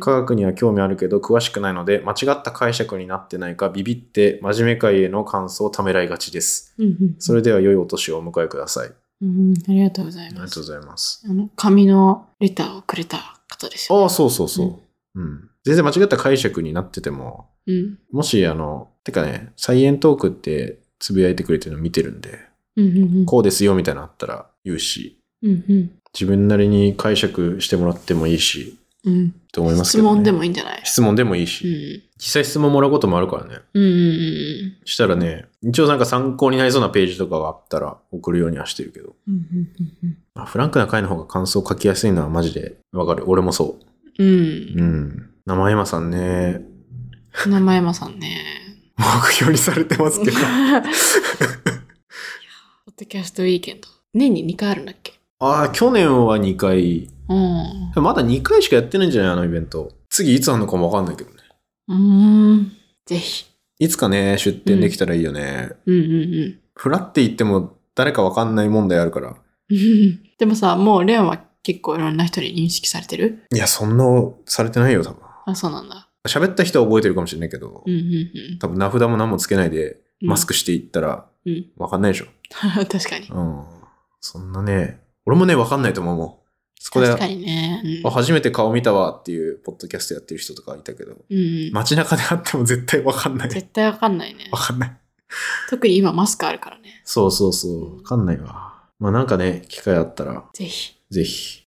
A: 科学には興味あるけど詳しくないので、間違った解釈になってないかビビって真面目会への感想をためらいがちです。それでは良いお年をお迎えください。あ
B: うんありがとうございます
A: りがとう。ございます。
B: あの、紙のレターをくれた方ですよね。
A: ああ、そうそうそう。うん。全然間違った解釈になってても、
B: うん。
A: もし、あの、てかね、サイエントークってつぶやいてくれてるの見てるんで、
B: うんうんうん。
A: こうですよみたいなのあったら言うし、
B: うんうん。
A: 自分なりに解釈してもらってもいいし、
B: うん。
A: と思いますけど、ね。
B: 質問でもいいんじゃない？
A: 質問でもいいし、
B: うん。
A: 実際質問もらうこともあるからね。
B: うんうんうん
A: したらね、一応なんか参考になりそうなページとかがあったら送るようにはしてるけど、フランクな回の方が感想書きやすいのはマジでわかる。俺もそ
B: うん。う
A: う。
B: ん。
A: うん。生山さんね、
B: 名前山さんね。
A: 目標にされてますけど。
B: ポッドキャストウィーケンド。年に2回あるんだっけ？
A: ああ、去年は2回。
B: うん。
A: まだ2回しかやってないんじゃない？あのイベント。次いつあるのかもわかんないけどね。
B: うーん。ぜひ。
A: いつかね、出店できたらいいよね。
B: うんうん
A: フラって言っても誰かわかんない問題あるから。
B: うん。でもさ、もうレオンは結構いろんな人に認識されてる？
A: いや、そんなされてないよ、多分。
B: あ、そうなんだ。
A: 喋った人は覚えてるかもしれないけど、
B: うんうん
A: 多分名札も何もつけないで、
B: うん。
A: マスクしていったら
B: うん。
A: わかんないでしょ。
B: 確かに。
A: うん。そんなね、俺もね、わかんないと思うもん。そこで、
B: 確かにね。うん
A: あ初めて顔見たわっていうポッドキャストやってる人とかいたけど、
B: うん。
A: 街中で会っても絶対わかんない。
B: 絶対わかんないね
A: わ。かんない。
B: 特に今マスクあるからね。
A: そうそうそう。わかんないわ。まあなんかね、機会あったら、
B: ぜひ。
A: ぜひ。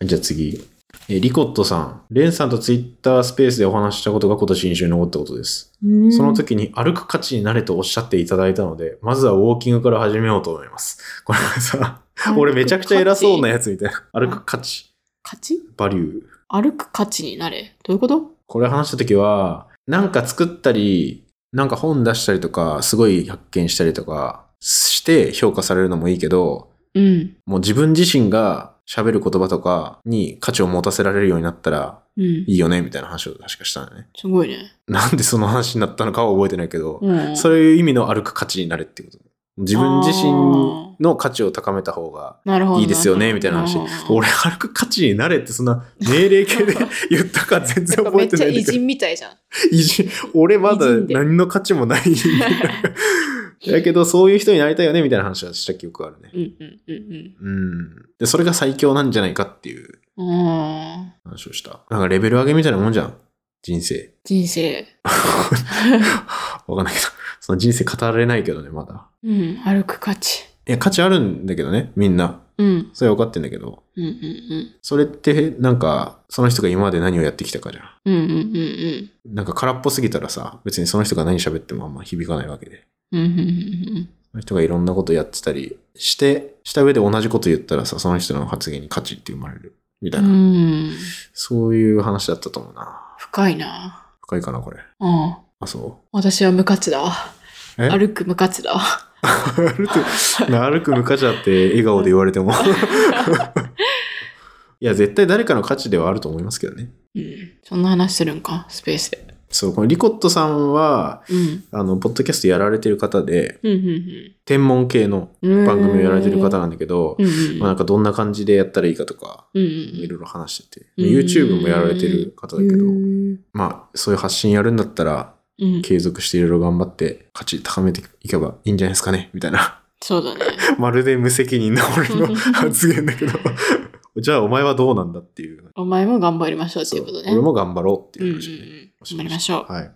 A: じゃあ次。え、リコットさん。レンさんとツイッタースペースでお話ししたことが今年印象に残ったことです。その時に歩く価値になれとおっしゃっていただいたので、まずはウォーキングから始めようと思います。これはさ、俺めちゃくちゃ偉そうなやつみたいな。歩く価値。
B: 価値？
A: バリュー。
B: 歩く価値になれ。どういうこと？
A: これ話した時は、なんか作ったり、なんか本出したりとか、すごい発見したりとかして評価されるのもいいけど、
B: うん。
A: もう自分自身が喋る言葉とかに価値を持たせられるようになったら
B: うん。
A: いいよね、みたいな話を確かしたんだよね。
B: すごいね。
A: なんでその話になったのかは覚えてないけど、
B: うん。
A: そういう意味の歩く価値になれっていうこと。自分自身の価値を高めた方が。いいですよね、みたいな話
B: うん。
A: 俺、歩く価値になれってそんな命令系で言ったか全然覚えてない。
B: めっちゃ偉人みたいじゃん。
A: 偉人俺まだ何の価値もない。だけど、そういう人になりたいよね、みたいな話はした記憶があるね。
B: うんうんうん
A: うん。で、それが最強なんじゃないかっていう
B: うん。うん。
A: 話をした。なんかレベル上げみたいなもんじゃん。人生。
B: 人生。
A: わかんないけど。その人生語られないけどね、まだ。
B: うん。歩く価値。
A: いや、価値あるんだけどね、みんな。
B: うん。
A: それは分かってんだけど。
B: うんうんうん。
A: それって、なんか、その人が今まで何をやってきたかじゃん。
B: うんうんうん
A: なんか空っぽすぎたらさ、別にその人が何喋ってもあんま響かないわけで。
B: うん。うんうんうん
A: その人がいろんなことやってたりして、した上で同じこと言ったらさ、その人の発言に価値って生まれる。みたいな。
B: うん。うん。
A: そういう話だったと思うな。
B: 深いな。
A: 深いかな、これ。
B: うん。
A: あ、そ
B: 私は無価値だ歩く無価値だ
A: 歩く、な 歩く無価値だって笑顔で言われても。いや、絶対誰かの価値ではあると思いますけどね。
B: うん。そんな話するんか、スペースで。
A: そう、このリコットさんは、
B: うん。
A: あの、ポッドキャストやられてる方で、
B: うんうん
A: 天文系の
B: うん。
A: 番組をやられてる方なんだけど、
B: うんうん。
A: まあなんかどんな感じでやったらいいかとか、
B: うんうん
A: いろいろ話してて、
B: うん
A: YouTube もやられてる方だけど、
B: うん
A: まあそういう発信やるんだったら、
B: うん。
A: 継続していろいろ頑張って価値高めていけばいいんじゃないですかね、みたいな。
B: そうだね。
A: まるで無責任な俺の 発言だけど、じゃあお前はどうなんだっていう。
B: お前も頑張りましょうっていうことね。
A: 俺も頑張ろうって
B: うんうんう
A: いう話で、
B: ん。頑張りましょう。
A: はい。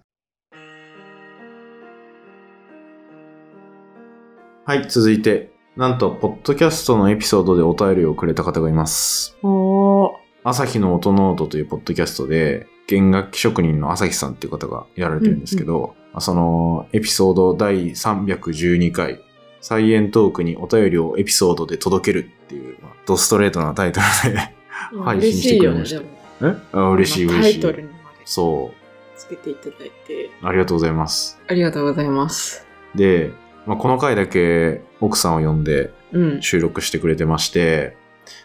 A: はい、続いて、なんと、ポッドキャストのエピソードでお便りをくれた方がいます。
B: おー。
A: 朝日の音ノートというポッドキャストで、弦楽器職人の朝日さんっていう方がやられてるんですけど、そのエピソード第312回、サイエントークにお便りをエピソードで届けるっていう、まあドストレートなタイトルで配信してくれました
B: 嬉しいよね
A: え？あ嬉しい嬉しい。
B: タイトルにまで
A: そ
B: つけていただいて。
A: う。ありがとうございます。
B: ありがとうございます。
A: で、まあ、この回だけ奥さんを呼んで
B: うん。
A: 収録してくれてまして、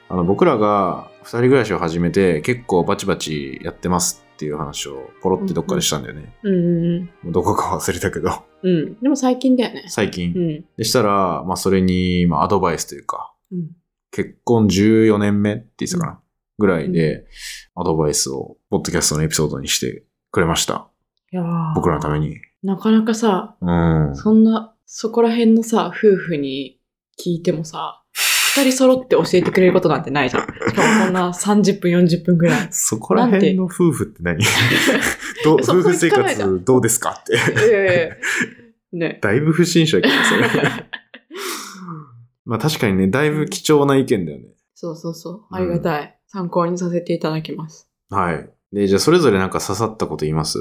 A: あの僕らが二人暮らしを始めて結構バチバチやってますっていう話をポロってどっかでしたんだよね。
B: うんうん
A: もうどこか忘れたけど、
B: うん。うん。でも最近だよね。
A: 最近。
B: うん。
A: でしたら、まあそれに、まあアドバイスというか、
B: うん。
A: 結婚14年目って言ってたかな、ぐらいで、アドバイスを、ポッドキャストのエピソードにしてくれました。
B: いやー
A: 僕らのために。
B: なかなかさ、
A: うん。
B: そんな、そこら辺のさ、夫婦に聞いてもさ、二人揃って教えてくれることなんてないじゃん。しかもこんな30分、40分ぐらい。
A: そこら辺の夫婦って何？ど 夫婦生活どうですかって。
B: ええね。
A: だいぶ不審者やけど、それ。まあ確かにね、だいぶ貴重な意見だよね。
B: そうそうそう。ありがたい。参考にさせていただきます。
A: はい。で、じゃあそれぞれなんか刺さったこと言います？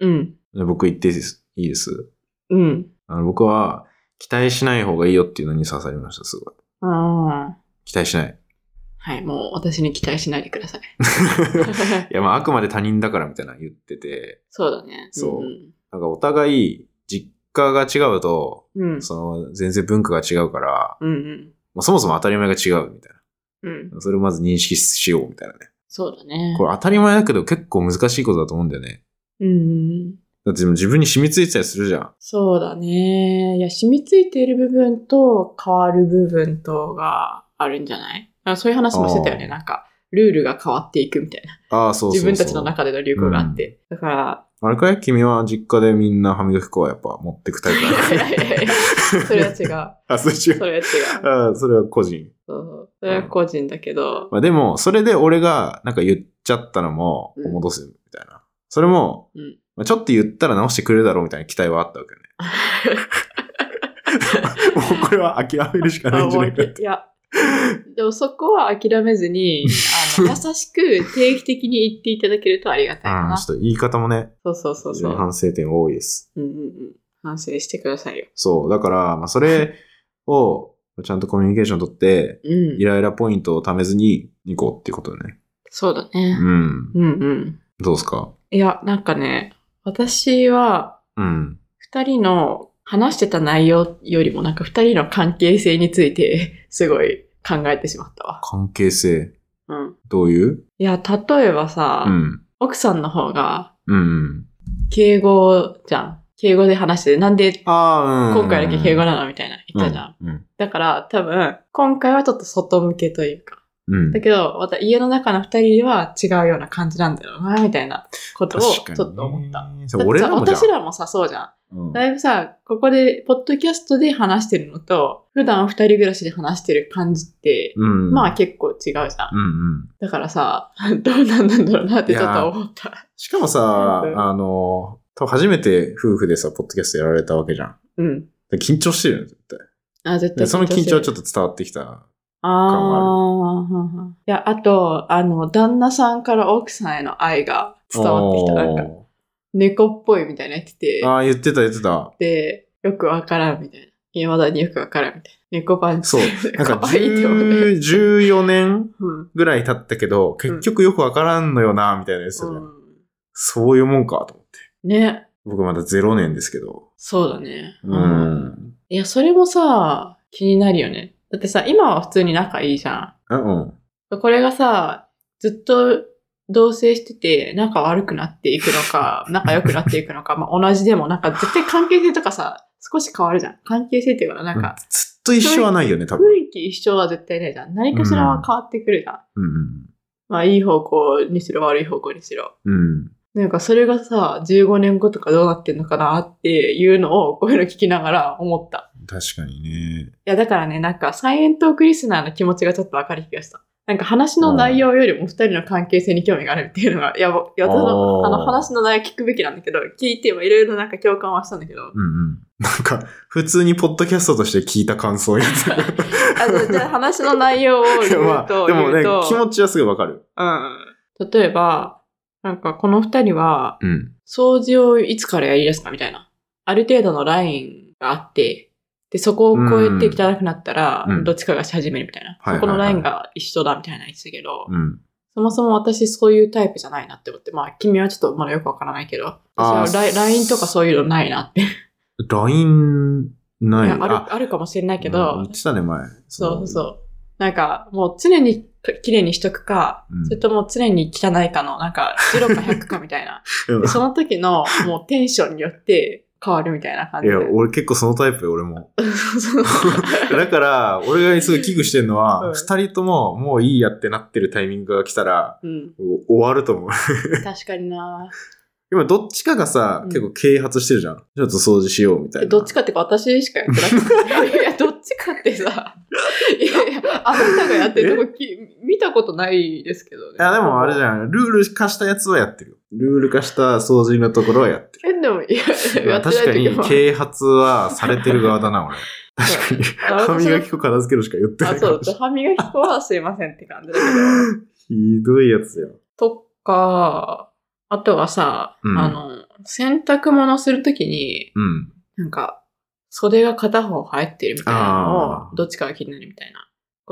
B: うん。
A: 僕言っていいです？いいです？
B: うん。
A: あの僕は、期待しない方がいいよっていうのに刺さりました、すごい。
B: ああ。
A: 期待しない。
B: はい、もう私に期待しないでください。
A: いや、まあ、あくまで他人だからみたいな言ってて、
B: そうだね。
A: そうなんかお互い、実家が違うと、
B: うん。うん。
A: その、全然文化が違うから、
B: うんうん。
A: もうそもそも当たり前が違うみたい
B: うん。
A: な。それをまず認識しようみたいなね。
B: そうだね。
A: これ当たり前だけど結構難しいことだと思うんだよね。
B: うん。
A: だって自分に染みついてたりするじゃん。
B: そうだね。いや、染みついている部分と変わる部分とがあるんじゃない？あそういう話もしてたよね。なんか、ルールが変わっていくみたいな。
A: ああ、そうそうそう。
B: 自分たちの中での流行があって。だから、
A: あれかい？君は実家でみんな歯磨き粉はやっぱ持ってくタイプ
B: いやいやいやいや それは違う。
A: あ、それ違。
B: そうれは違う。
A: ああ、それは個人。
B: そうそれは個人だけど、
A: まあでも、それで俺がなんか言っちゃったのも
B: うん
A: 戻すみたいな。それも、
B: うん
A: まあ、ちょっと言ったら直してくれるだろうみたいな期待はあったわけね。もうこれは諦めるしかないんじゃないかって。
B: いや、でもそこは諦めずに、あの、優しく定期的に言っていただけるとありがたいか
A: うん、
B: な。
A: ちょっと言い方もね、
B: そうそうそうそう。
A: 反省点多いです。
B: うんうんうん。反省してくださいよ。
A: そう。だから、まあそれをちゃんとコミュニケーション取って、
B: うん
A: イ。ライラポイントを貯めずに行こうっていうことだね。
B: そうだね
A: う。ん。
B: うんうん。
A: どうですか？
B: いや、なんかね、私は、
A: うん。
B: 二人の話してた内容よりもなんか二人の関係性について すごい考えてしまったわ。
A: 関係性。
B: うん。
A: どういう？
B: いや、例えばさ、
A: うん。
B: 奥さんの方が
A: うんうん。
B: 敬語じゃん。敬語で話して、なんで。今回だけ敬語なのみたいな言ったじゃん。
A: うん。
B: だから多分、今回はちょっと外向けというか。
A: うん。
B: だけど、また家の中の二人では違うような感じなんだろうな、みたいなことをちょっと思った。
A: 俺ら
B: 私らもさ、そうじゃん。
A: うん
B: だいぶさ、ここで、ポッドキャストで話してるのと、普段二人暮らしで話してる感じって、
A: うん。
B: まあ結構違うじゃん。
A: うんうん。
B: だからさ、どうなんだろうなってちょっと思った。
A: しかもさ、
B: うん
A: あの、多分初めて夫婦でさ、ポッドキャストやられたわけじゃん。
B: うん。
A: で緊張してるよね、絶対。
B: あ、絶対
A: でその緊張はちょ。
B: っと
A: 伝わってきた。
B: ああ、いや、あと、あの、旦那さんから奥さんへの愛が伝わってきた。なんか、猫っぽいみたいな言ってて、
A: ああ、言ってた言ってた。
B: で、よくわからんみたいな。未だによくわからんみたいな。猫パンチ。
A: そう。なんか
B: 可愛いって思うね。
A: 10 14年
B: うん。
A: ぐらい経ったけど、結局よくわからんのよな、みたいなやつ、
B: うん
A: そういうもんかと思って。
B: ね。
A: 僕まだ0年ですけど。
B: そうだね。
A: うん。
B: いや、それもさ、気になるよね。だってさ、今は普通に仲いいじゃ
A: うん。
B: ん。これがさ、ずっと同棲してて、仲悪くなっていくのか、仲良くなっていくのか、まあ同じでも、なんか絶対関係性とかさ、少し変わるじゃん。関係性っていうかな、なんか、
A: ずっと一緒はないよね、多分。
B: 雰囲気一緒は絶対ないじゃん。何かしらは変わってくるじゃん。
A: うん
B: まあいい方向にしろ、悪い方向にしろ。
A: うん。うん。
B: なんかそれがさ、15年後とかどうなってんのかなっていうのを、こういうの聞きながら思った。
A: 確かにね。
B: いや、だからね、なんか、サイエントークリスナーの気持ちがちょっとわかる気がした。なんか話の内容よりも二人の関係性に興味があるっていうのが、いや、ぼいや、ただ
A: あー
B: あの話の内容聞くべきなんだけど、聞いてもいろいろなんか共感はしたんだけど、
A: うんうん。なんか、普通にポッドキャストとして聞いた感想やつ。
B: あのじゃあ話の内容を言う
A: まあ、
B: と、
A: でもね気持ちはすぐわかる。
B: うん。例えば、なんかこの二人は、
A: うん。
B: 掃除をいつからやり出すかみたいな。ある程度のラインがあって、で、そこを超えて汚くなったら
A: うん、
B: どっちかがし始めるみたいな。
A: はいはいはい
B: そこのラインが一緒だみたいな言ってたけど、
A: うん。
B: そもそも私そういうタイプじゃないなって思って、まあ君はちょっとまだよくわからないけど、
A: あー
B: 私はライン LINE とかそういうのないなって。い
A: LINE ない。
B: やあるあるかもしれないけ
A: うん
B: ど
A: 言っ、てたね、前。
B: そうそうそう。なんかもう常に綺麗にしとくか、
A: うん
B: それとも常に汚いかの、なんか0か100かみたいな。
A: う
B: その時のもうテンションによって変わるみたいな感じで。
A: いや、俺結構そのタイプよ、俺も。だから、俺がすごい危惧してるの
B: う
A: は、
B: ん
A: 二、人とももういいやってなってるタイミングが来たら、
B: うん。
A: お終わると思う。
B: 確かにな
A: 今、どっちかがさ、
B: うん
A: 結構啓発してるじゃん。ちょっと掃除しようみたいな。
B: どっちかってか私しかやってなくて。いや、どっちかってさ、いやいや、あなたがやってるとこき見たことないですけどね。
A: いや、でもあれじ
B: ん。
A: ゃん。ルール化したやつはやってるよ。ルール化した掃除のところはやってる。
B: え、でも、いや、
A: まあ
B: や
A: 確かに。啓発はされてる側だな、俺。確かに。
B: あ
A: 歯磨き粉片付けるしか言ってな
B: あ、そう。歯磨き粉はすいませんって感じだけど。
A: ひどいやつよ。
B: とか、あとはさ、
A: うん
B: あの、洗濯物するときに、
A: うん。
B: なんか、袖が片方入ってるみたいなのを、どっちかが気になるみたいな。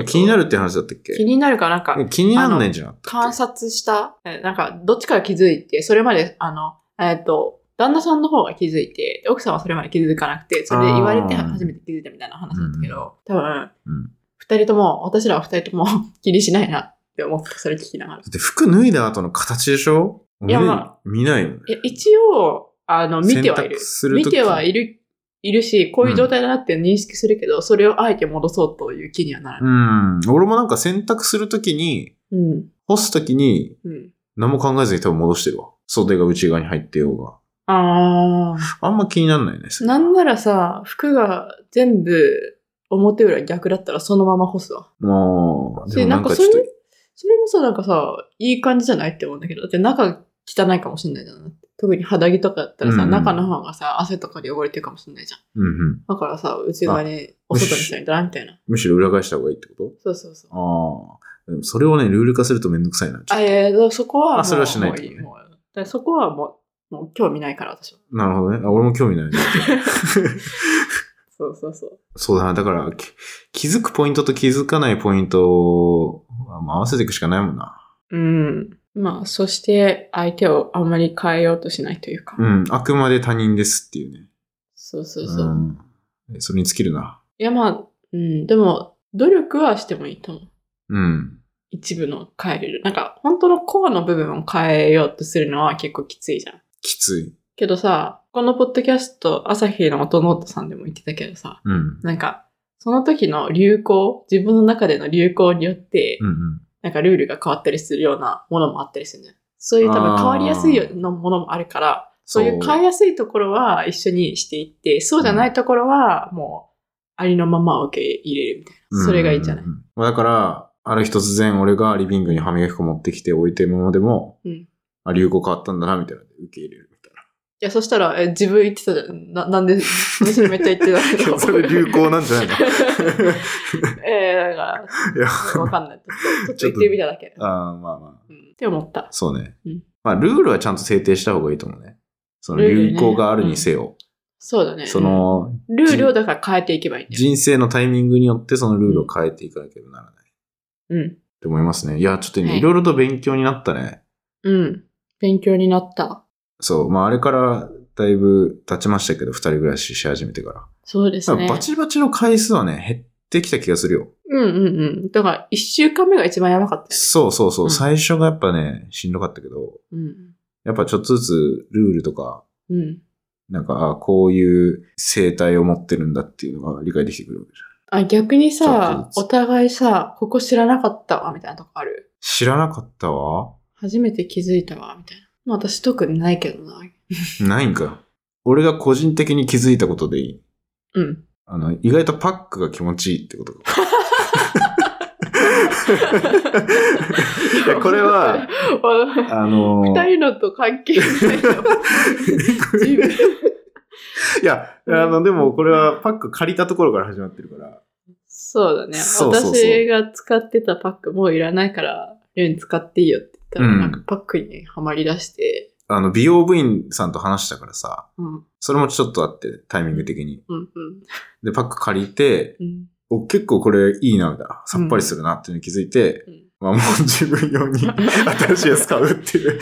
A: 気になるって話だったっけ？
B: 気になるかなんか、
A: 気になんないんじゃな
B: 観察した、えなんか、どっちかが気づいて、それまで、あの、えっ、と、旦那さんの方が気づいて、で奥さんはそれまで気づかなくて、それで言われて初めて気づいたみたいな話だったけど、多分、
A: うん。
B: 二人とも、私らは二人とも 気にしないなって思った、それ聞きながら。
A: だって服脱いだ後の形でしょ？
B: いやまあ
A: 見ないよね。
B: え一応、あの、見てはいる。見てはいる、いるし、こういう状態だなって認識するけど、それをあえて戻そうという気にはなら
A: う
B: ない。
A: ん。俺もなんか洗濯するときに、
B: うん。
A: 干すときに、
B: うん。
A: 何も考えずに多分戻してるわ。袖が内側に入ってようが。
B: あ
A: あんま気になんないね。
B: なんならさ、服が全部表裏逆だったらそのまま干すわ。
A: もう、で
B: なかそれ
A: なんんかちょっと、、
B: それもさ、なんかさ、いい感じじゃないって思うんだけど、だって中汚いかもしんないじゃん。特に肌着とかだったらさ、
A: うん
B: 中の方がさ、汗とかで汚れてるかもしんないじゃん。
A: うんうん。
B: だからさ、内側にお外にしたいんだな、みたいな。
A: むしろ裏返した方がいいってこ
B: そうそうそう。
A: とああ。それをね、ルール化するとめんどくさいな。
B: あ、いやいや、そこはもう、
A: あそれはしないとね
B: そこはもう、もう興味ないから、私は。
A: となるほどね。あ俺も興味ないね。
B: そうそうそう。
A: そうだな。だから、き気づくポイントと気づかないポイントをまあ合わせていくしかないもんな。
B: うん。まあ、そして相手をあんまり変えようとしないというか。
A: うん。あくまで他人ですっていうね。
B: そうそうそう。
A: ん。えそれに尽きるな。
B: いや、まあ、うん、でも、努力はしてもいいと思う。
A: うん。
B: 一部の変えれる。なんか、本当のコアの部分を変えようとするのは結構きついじゃん。
A: きつい。
B: けどさ、このポッドキャスト、朝日の音ノートさんでも言ってたけどさ、
A: うん。
B: なんか、その時の流行、自分の中での流行によって、
A: うんうん。
B: なんかルールが変わったりするようなものもあったりするんだよ。そういう多分変わりやすいようなものもあるから、そういう変えやすいところは一緒にしていって、そうじゃないところはもうありのまま受け入れるみたいな。それがいいんじゃない、
A: うんうんうんだから、ある日突然俺がリビングに歯磨き粉持ってきて置いてるままでも、
B: うん。
A: あ、流行変わったんだな、みたいな受け入れるい
B: や、そしたら、え自分言ってたじゃん。な、なんで、私めっちゃ言ってたけど。
A: それ流行なんじゃないの？
B: ええだから、
A: いや、
B: わかんない。ちょっと言ってみただけ。
A: あーまあまあ。
B: うん、って思った。
A: そうね。
B: うん
A: まあ、ルールはちゃんと制定した方がいいと思うね。その流行があるにせよ。
B: そうだね。
A: その、
B: うん、ルールをだから変えていけばいいんだよ。
A: 人生のタイミングによってそのルールを変えていかなければならない。
B: うん。
A: って思いますね。いや、ちょっとね、
B: はい
A: いろいろと勉強になったね。
B: うん。勉強になった。
A: そう。まあ、あれからだいぶ経ちましたけど、二人暮らしし始めてから。
B: そうですね。
A: バチバチの回数はね、減ってきた気がするよ。
B: うんうんうん。だから、一週間目が一番やばかったよね。
A: そうそうそう。
B: うん
A: 最初がやっぱね、しんどかったけど、
B: うん。
A: やっぱちょっとずつルールとか、
B: うん。
A: なんか、あこういう生態を持ってるんだっていうのが理解できてくるわけじゃん。
B: あ、逆にさ、お互いさ、ここ知らなかったわ、みたいなとこある？
A: 知らなかったわ。
B: 初めて気づいたわ、みたいな。まあ私特にないけどな。
A: ないんか。俺が個人的に気づいたことでいい。
B: うん。
A: あの、意外とパックが気持ちいいってことか。いやこれは、あのー
B: 二人のと関係ないよ。自分。
A: いや、あの、でもこれはパック借りたところから始まってるから。
B: そうだね。
A: そうそうそう
B: 私が使ってたパックもういらないから、使っていいよってたら、
A: うん
B: なんかパックにはまり出して、
A: あの、美容部員さんと話したからさ、
B: うん、うん、
A: それもちょっとあって、タイミング的に。
B: うん、
A: で、パック借りて、
B: うん。
A: お結構これいいな、みたいな。さっぱりするなっていうのに気づいて、
B: うん
A: まあもう自分用に 新しいやつ買うっていう。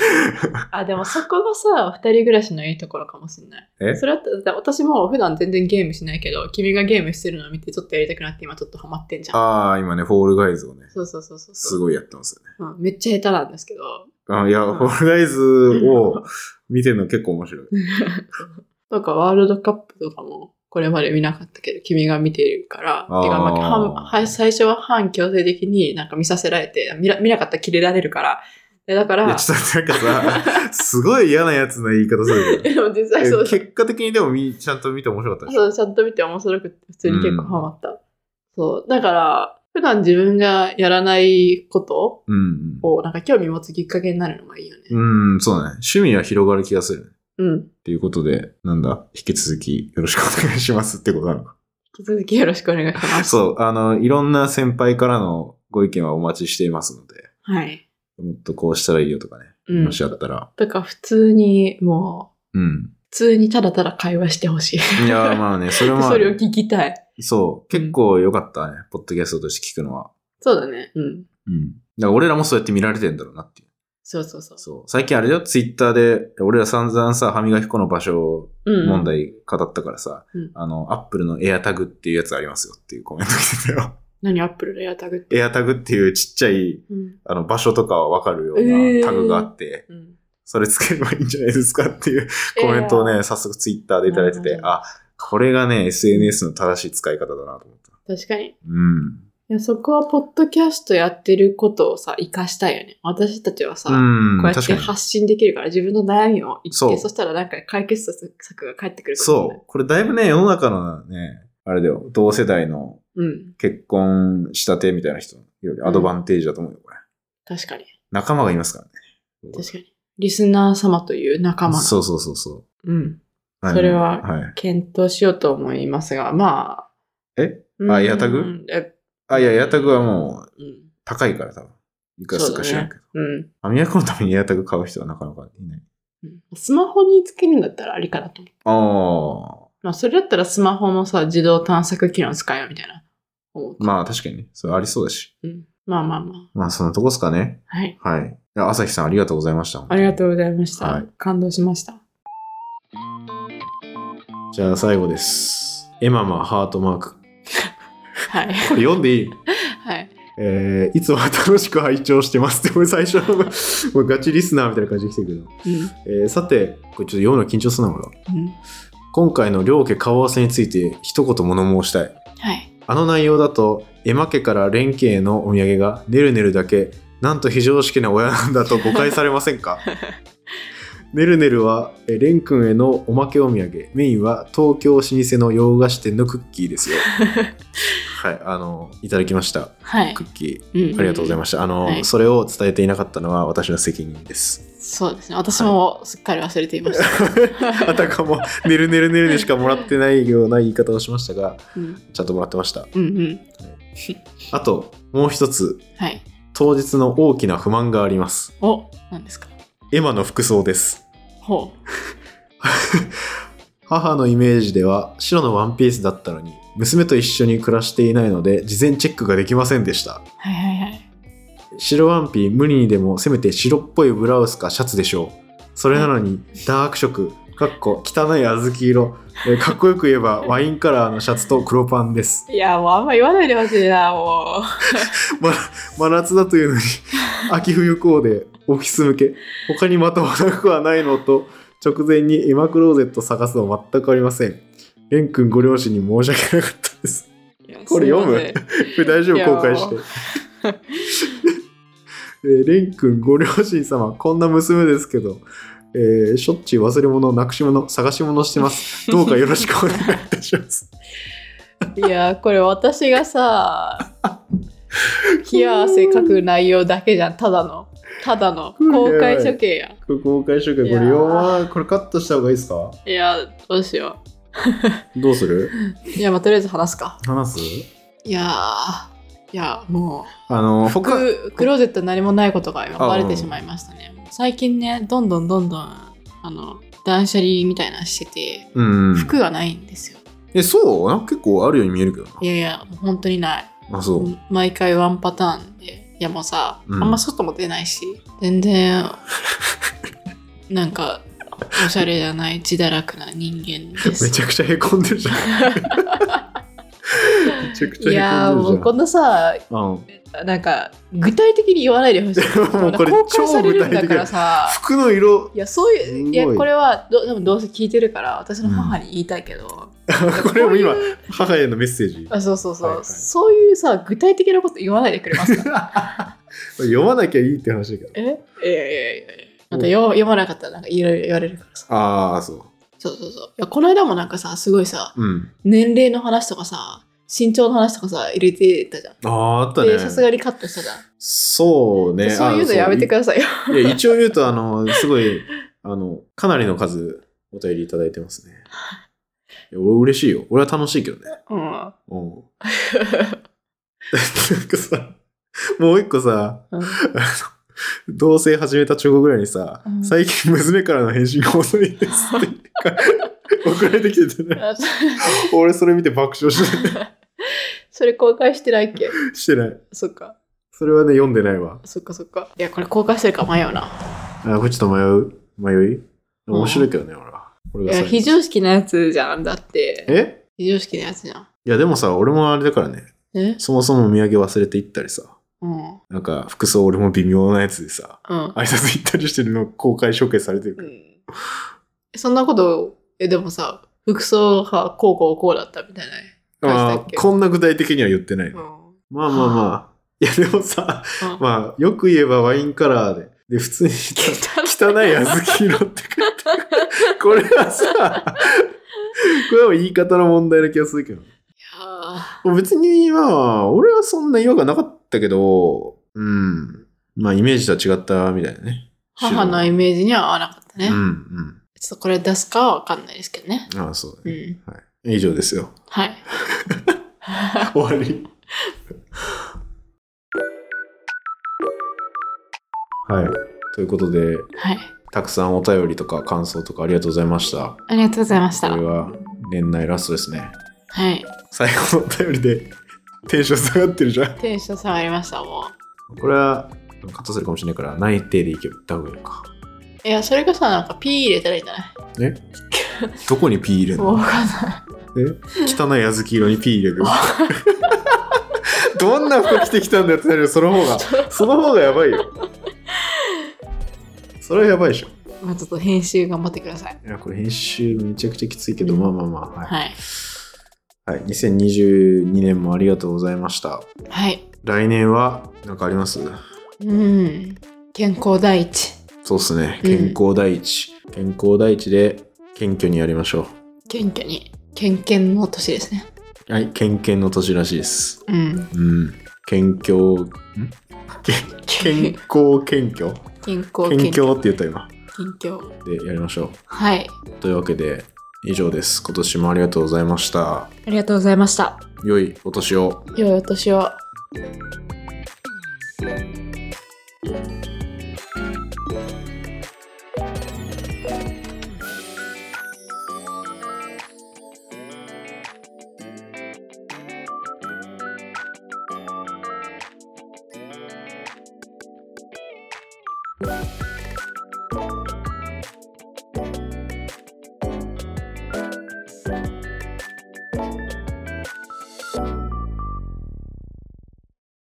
B: あ、でもそこがさ、二人暮らしのいいところかもしれない。
A: え？
B: それだったら、私も普段全然ゲームしないけど、君がゲームしてるのを見てちょっとやりたくなって今ちょっとハマってんじゃん。
A: ああ、今ね、フォールガイズをね、
B: そうそうそうそう。
A: すごいやってますよね。
B: うん、めっちゃ下手なんですけど。
A: あいや、
B: うん
A: フォールガイズを見てるの結構面白い。
B: なんかワールドカップとかもこれまで見なかったけど、君が見てるから、最初は反強制的になんか見させられて、見ら見なかったらキレられるから。でだから、
A: ちょっとなんかさ、すごい嫌なやつの言い方するけ
B: でも実際そう
A: ど。結果的にでもみちゃんと見て面白かった
B: そう、ちゃんと見て面白くて、普通に結構ハマった。そう。だから、普段自分がやらないこと
A: うん
B: をなんか興味持つきっかけになるのがいいよね。
A: うん。うん、そうだね。趣味は広がる気がする。
B: うん。
A: っていうことで、なんだ、引き続きよろしくお願いしますってことなの？か。
B: 引き続きよろしくお願いします。
A: そう、あの、いろんな先輩からのご意見はお待ちしていますので、
B: はい。
A: もっとこうしたらいいよとかね、
B: うん
A: もしあったら。
B: とか普通にもう、
A: うん。
B: 普通にただただ会話してほしい。
A: いや、まあね、それもあ
B: それを
A: る。
B: 聞きたい。
A: そう、結構良かったね、ポッドキャストとして聞くのは。
B: そうだね。うん。
A: うん。だから俺らもそうやって見られてんだろうなっていう。
B: そうそうそう。
A: そう。最近あれだよ、ツイッターで、俺ら散々さ、歯磨き粉の場所
B: うん、
A: 問題語ったからさ、
B: うん
A: あの、アップルのエアタグっていうやつありますよっていうコメント来てたよ。
B: 何？アップルのエアタグって？
A: エアタグっていうちっちゃい、
B: うん。
A: あの、場所とかはわかるよう
B: えー
A: なタグがあって、
B: うん。
A: それつければいいんじゃないですかっていう コメントをね、早速ツイッターでいただいてて、あ、これがね、SNS の正しい使い方だなと思った。
B: 確かに。
A: うん。
B: いや、そこはポッドキャストやってることをさ、活かしたいよね。私たちはさ、
A: うん、
B: こうやっ。て発信できるから自分の悩みを言って、
A: そ
B: したらなんか解決策が返ってくるかもしれない
A: そう。これだいぶね、世の中のね、あれだよ、同世代の
B: うん。
A: 結婚したてみたいな人よりアドバンテージだと思うよ、これ。
B: 確かに。
A: 仲間がいますからね。
B: 確かに。リスナー様という仲間の。
A: そうそうそうそう。
B: うん。それは
A: はい。
B: 検討しようと思いますが、まあ。
A: え？
B: うん
A: あエアタグ？
B: え、
A: あ、いや、エアタグはもう
B: うん。
A: 高いから多分。いくらするか知らんけど。
B: うん。
A: 歯磨き粉のためにエアタグ買う人はなかなかいない。
B: うんスマホにつけるんだったらありかなと思う。
A: ああ。
B: まあ、それだったらスマホのさ、自動探索機能使えよみたいな。
A: まあ確かにね。それありそうだし。
B: うん。まあまあまあ。
A: まあそのとこっすかね。
B: はい。
A: はい。朝日さんありがとうございました。
B: ありがとうございました。
A: はい
B: 感動しました。
A: じゃあ最後です。エママハートマーク。
B: はい。
A: これ読んでいい？
B: はい。
A: えーいつも楽しく拝聴してますって、これ最初の、もうガチリスナーみたいな感じで来てるけど。
B: うん。
A: えーさて、これちょっと読むの緊張するな、俺は。
B: うん。
A: 今回の両家顔合わせについて一言物申したい。
B: はい。
A: あの内容だと、エマ家から蓮家へのお土産がねるねるだけ、なんと非常識な親なんだと誤解されませんか？ねるねるは、えー蓮くんへのおまけお土産。メインは東京老舗の洋菓子店のクッキーですよ。はい、あの、いただきました。
B: はい
A: ク。ッキー。
B: うん
A: ありがとうございました。あの、
B: はい
A: それを伝えていなかったのは私の責任です。
B: そうですね。私もすっかり忘れていました。
A: あたかも、ねるねるねるでしかもらってないような言い方をしましたが、
B: うん。
A: ちゃんともらってました。
B: うんうん。
A: あと、もう一つ、
B: はい。
A: 当日の大きな不満があります。
B: お、何ですか？
A: エマの服装です。
B: ほ
A: 母のイメージでは白のワンピースだったのに、娘と一緒に暮らしていないので、事前チェックができませんでした。
B: う。はいはいはい。
A: 白ワンピ無理にでもせめて白っぽいブラウスかシャツでしょう。それなのにダーク色、かっこ汚い小豆色、えーかっこよく言えば ワインカラーのシャツと黒パンです。
B: いや、もうあんま言わないでほしいな、も
A: ま、真夏だというのに 秋冬コーデ、オフィス向け、他にまともな服はないのと直前にエマクローゼット探すの全くありません。レン君ご両親に申し訳なかったです。これ読む？これ大丈夫？公開して。えー、レン君ご両親様、こんな娘ですけど、えーしょっちゅう忘れ物、なくし物、探し物してます。どうかよろしくお願いいたします。
B: いや、これ私がさ、冷や汗書く内容だけじゃん、ただの。ただの公開処刑やん。
A: これ公開しとけ。これ
B: いやー
A: 読まこれカットした方がいいですか？
B: いや、どうしよ
A: どうする？
B: う。いや、まあ、とりあえず話すか。
A: 話す？
B: いやー、いや、も
A: あの、
B: う、
A: 他、
B: ククローゼットに何もないことが今
A: あ
B: バレてしまいましたね。最近ね、どんどんどんどん、あの、断捨離みたいなのしてて、
A: うん。
B: 服がないんですよ。
A: え、そう？なんか結構あるように見えるけど
B: いやいや、本当にない。
A: な。あ、そう。
B: 毎回ワンパターンで。いやもうさ、
A: うん
B: あんま外も出ないし、全然、なんか、おしゃれじゃない自堕落な人間です。
A: めちゃくちゃへこんでるじゃん。めちゃくちゃへこんでるじゃん。
B: いやーもうこんなさ、
A: うん
B: なんか、具体的に言わないでほしい。
A: もうこれ
B: 公開されるんだからさ、
A: 服の色、
B: いや、そういう、
A: い
B: いや、これはど、多分どうせ聞いてるから、私の母に言いたいけど、
A: これも今母へのメッセージ。
B: あそうそうそう、
A: はいはい
B: そういうさ、具体的なこと言わないでくれますか？
A: 読まなきゃいいって話だけど。
B: え？いやいやいやいやまた読読まなかったらなんかいろいろ言われるからさ。
A: ああ、そう。
B: そうそうそう。いや、この間もなんかさ、すごいさ、
A: うん。
B: 年齢の話とかさ、身長の話とかさ、入れてたじゃん。
A: ああ、あったね
B: で、。さすがにカットしたじゃん。
A: そうね。
B: そういうのやめてくださいよ。
A: いや、一応言うと、あの、すごい、あの、かなりの数、お便りいただいてますね。いや俺嬉しいよ。俺は楽しいけどね。
B: うん。
A: うん。なんかさ、もう一個さ、
B: うん
A: あの 同棲始めた直後ぐらいにさ、
B: うん
A: 最近娘からの返信が遅いですって送られてきててね。俺それ見て爆笑して
B: それ公開してないっけ？
A: してない。
B: そっか。
A: それはね、読んでないわ。
B: そっかそっか。いや、これ公開してるか迷うな。
A: あ、これちょっと迷う？迷い？面白いけどね、俺は。俺
B: いや、非常識なやつじゃん。だって。
A: え？
B: 非常識なやつじゃん。
A: いや、でもさ、俺もあれだからね、
B: え？
A: そもそもお土産忘れて行ったりさ、
B: うん。
A: なんか服装俺も微妙なやつでさ、
B: うん。
A: 挨拶行ったりしてるの公開処刑されてるから。
B: うんそんなこと、え、でもさ、服装がこうこうこうだったみたいな
A: あこんな具体的には言ってない。
B: うん
A: まあまあまあ。いや、でもさ、
B: うん
A: まあ、よく言えばワインカラーで、で、普通に汚い小豆色って書いて。これはさ、これは言い方の問題な気がするけど。別にまあ、俺はそんな違和感なかったけど、うん。まあ、イメージとは違ったみたいなね。
B: ー母のイメージには合わなかったね。
A: うんうん。
B: ちょっとこれ出すかはわかんないですけどね。
A: ああ、そうだね。
B: うん。
A: 以上ですよ。
B: はい。
A: 終わり。はい。ということで、
B: はい。
A: たくさんお便りとか感想とかありがとうございました。
B: ありがとうございました。
A: これは年内ラストですね。
B: はい。
A: 最後のお便りでテンション下がってるじゃん。
B: テンション下がりました、も
A: これはカットするかもしれないから内定でいけばった方がいいのか。
B: う。いや、それがさ、なんか P 入れたらいいんじゃない？
A: え？どこに P 入れるの？
B: わかんない。
A: え？汚い小豆色に P 入れる？どんな服着てきたんだよってなるよその方がその方がやばいよそれはやばいでしょ
B: まあちょっと編集頑張ってください。
A: いやこれ編集めちゃくちゃきついけど、
B: うん
A: まあまあまあはい、
B: はい。
A: はい、2022年もありがとうございました
B: はい。
A: 来年は何かあります？
B: うん。健康第一。
A: そうっすね
B: うん
A: 健康第一、健康第一で謙虚にやりましょ
B: 謙虚に。健健の年ですね。
A: うはい健健の年らしいです
B: うん。
A: うん謙虚ん？け健康謙虚？
B: 健康
A: 謙虚って言った今
B: 健康。
A: でやりましょ
B: はい。
A: うというわけで以上です今年もありがとうございました
B: ありがとうございました。
A: 良いお年を
B: 良いお年を。「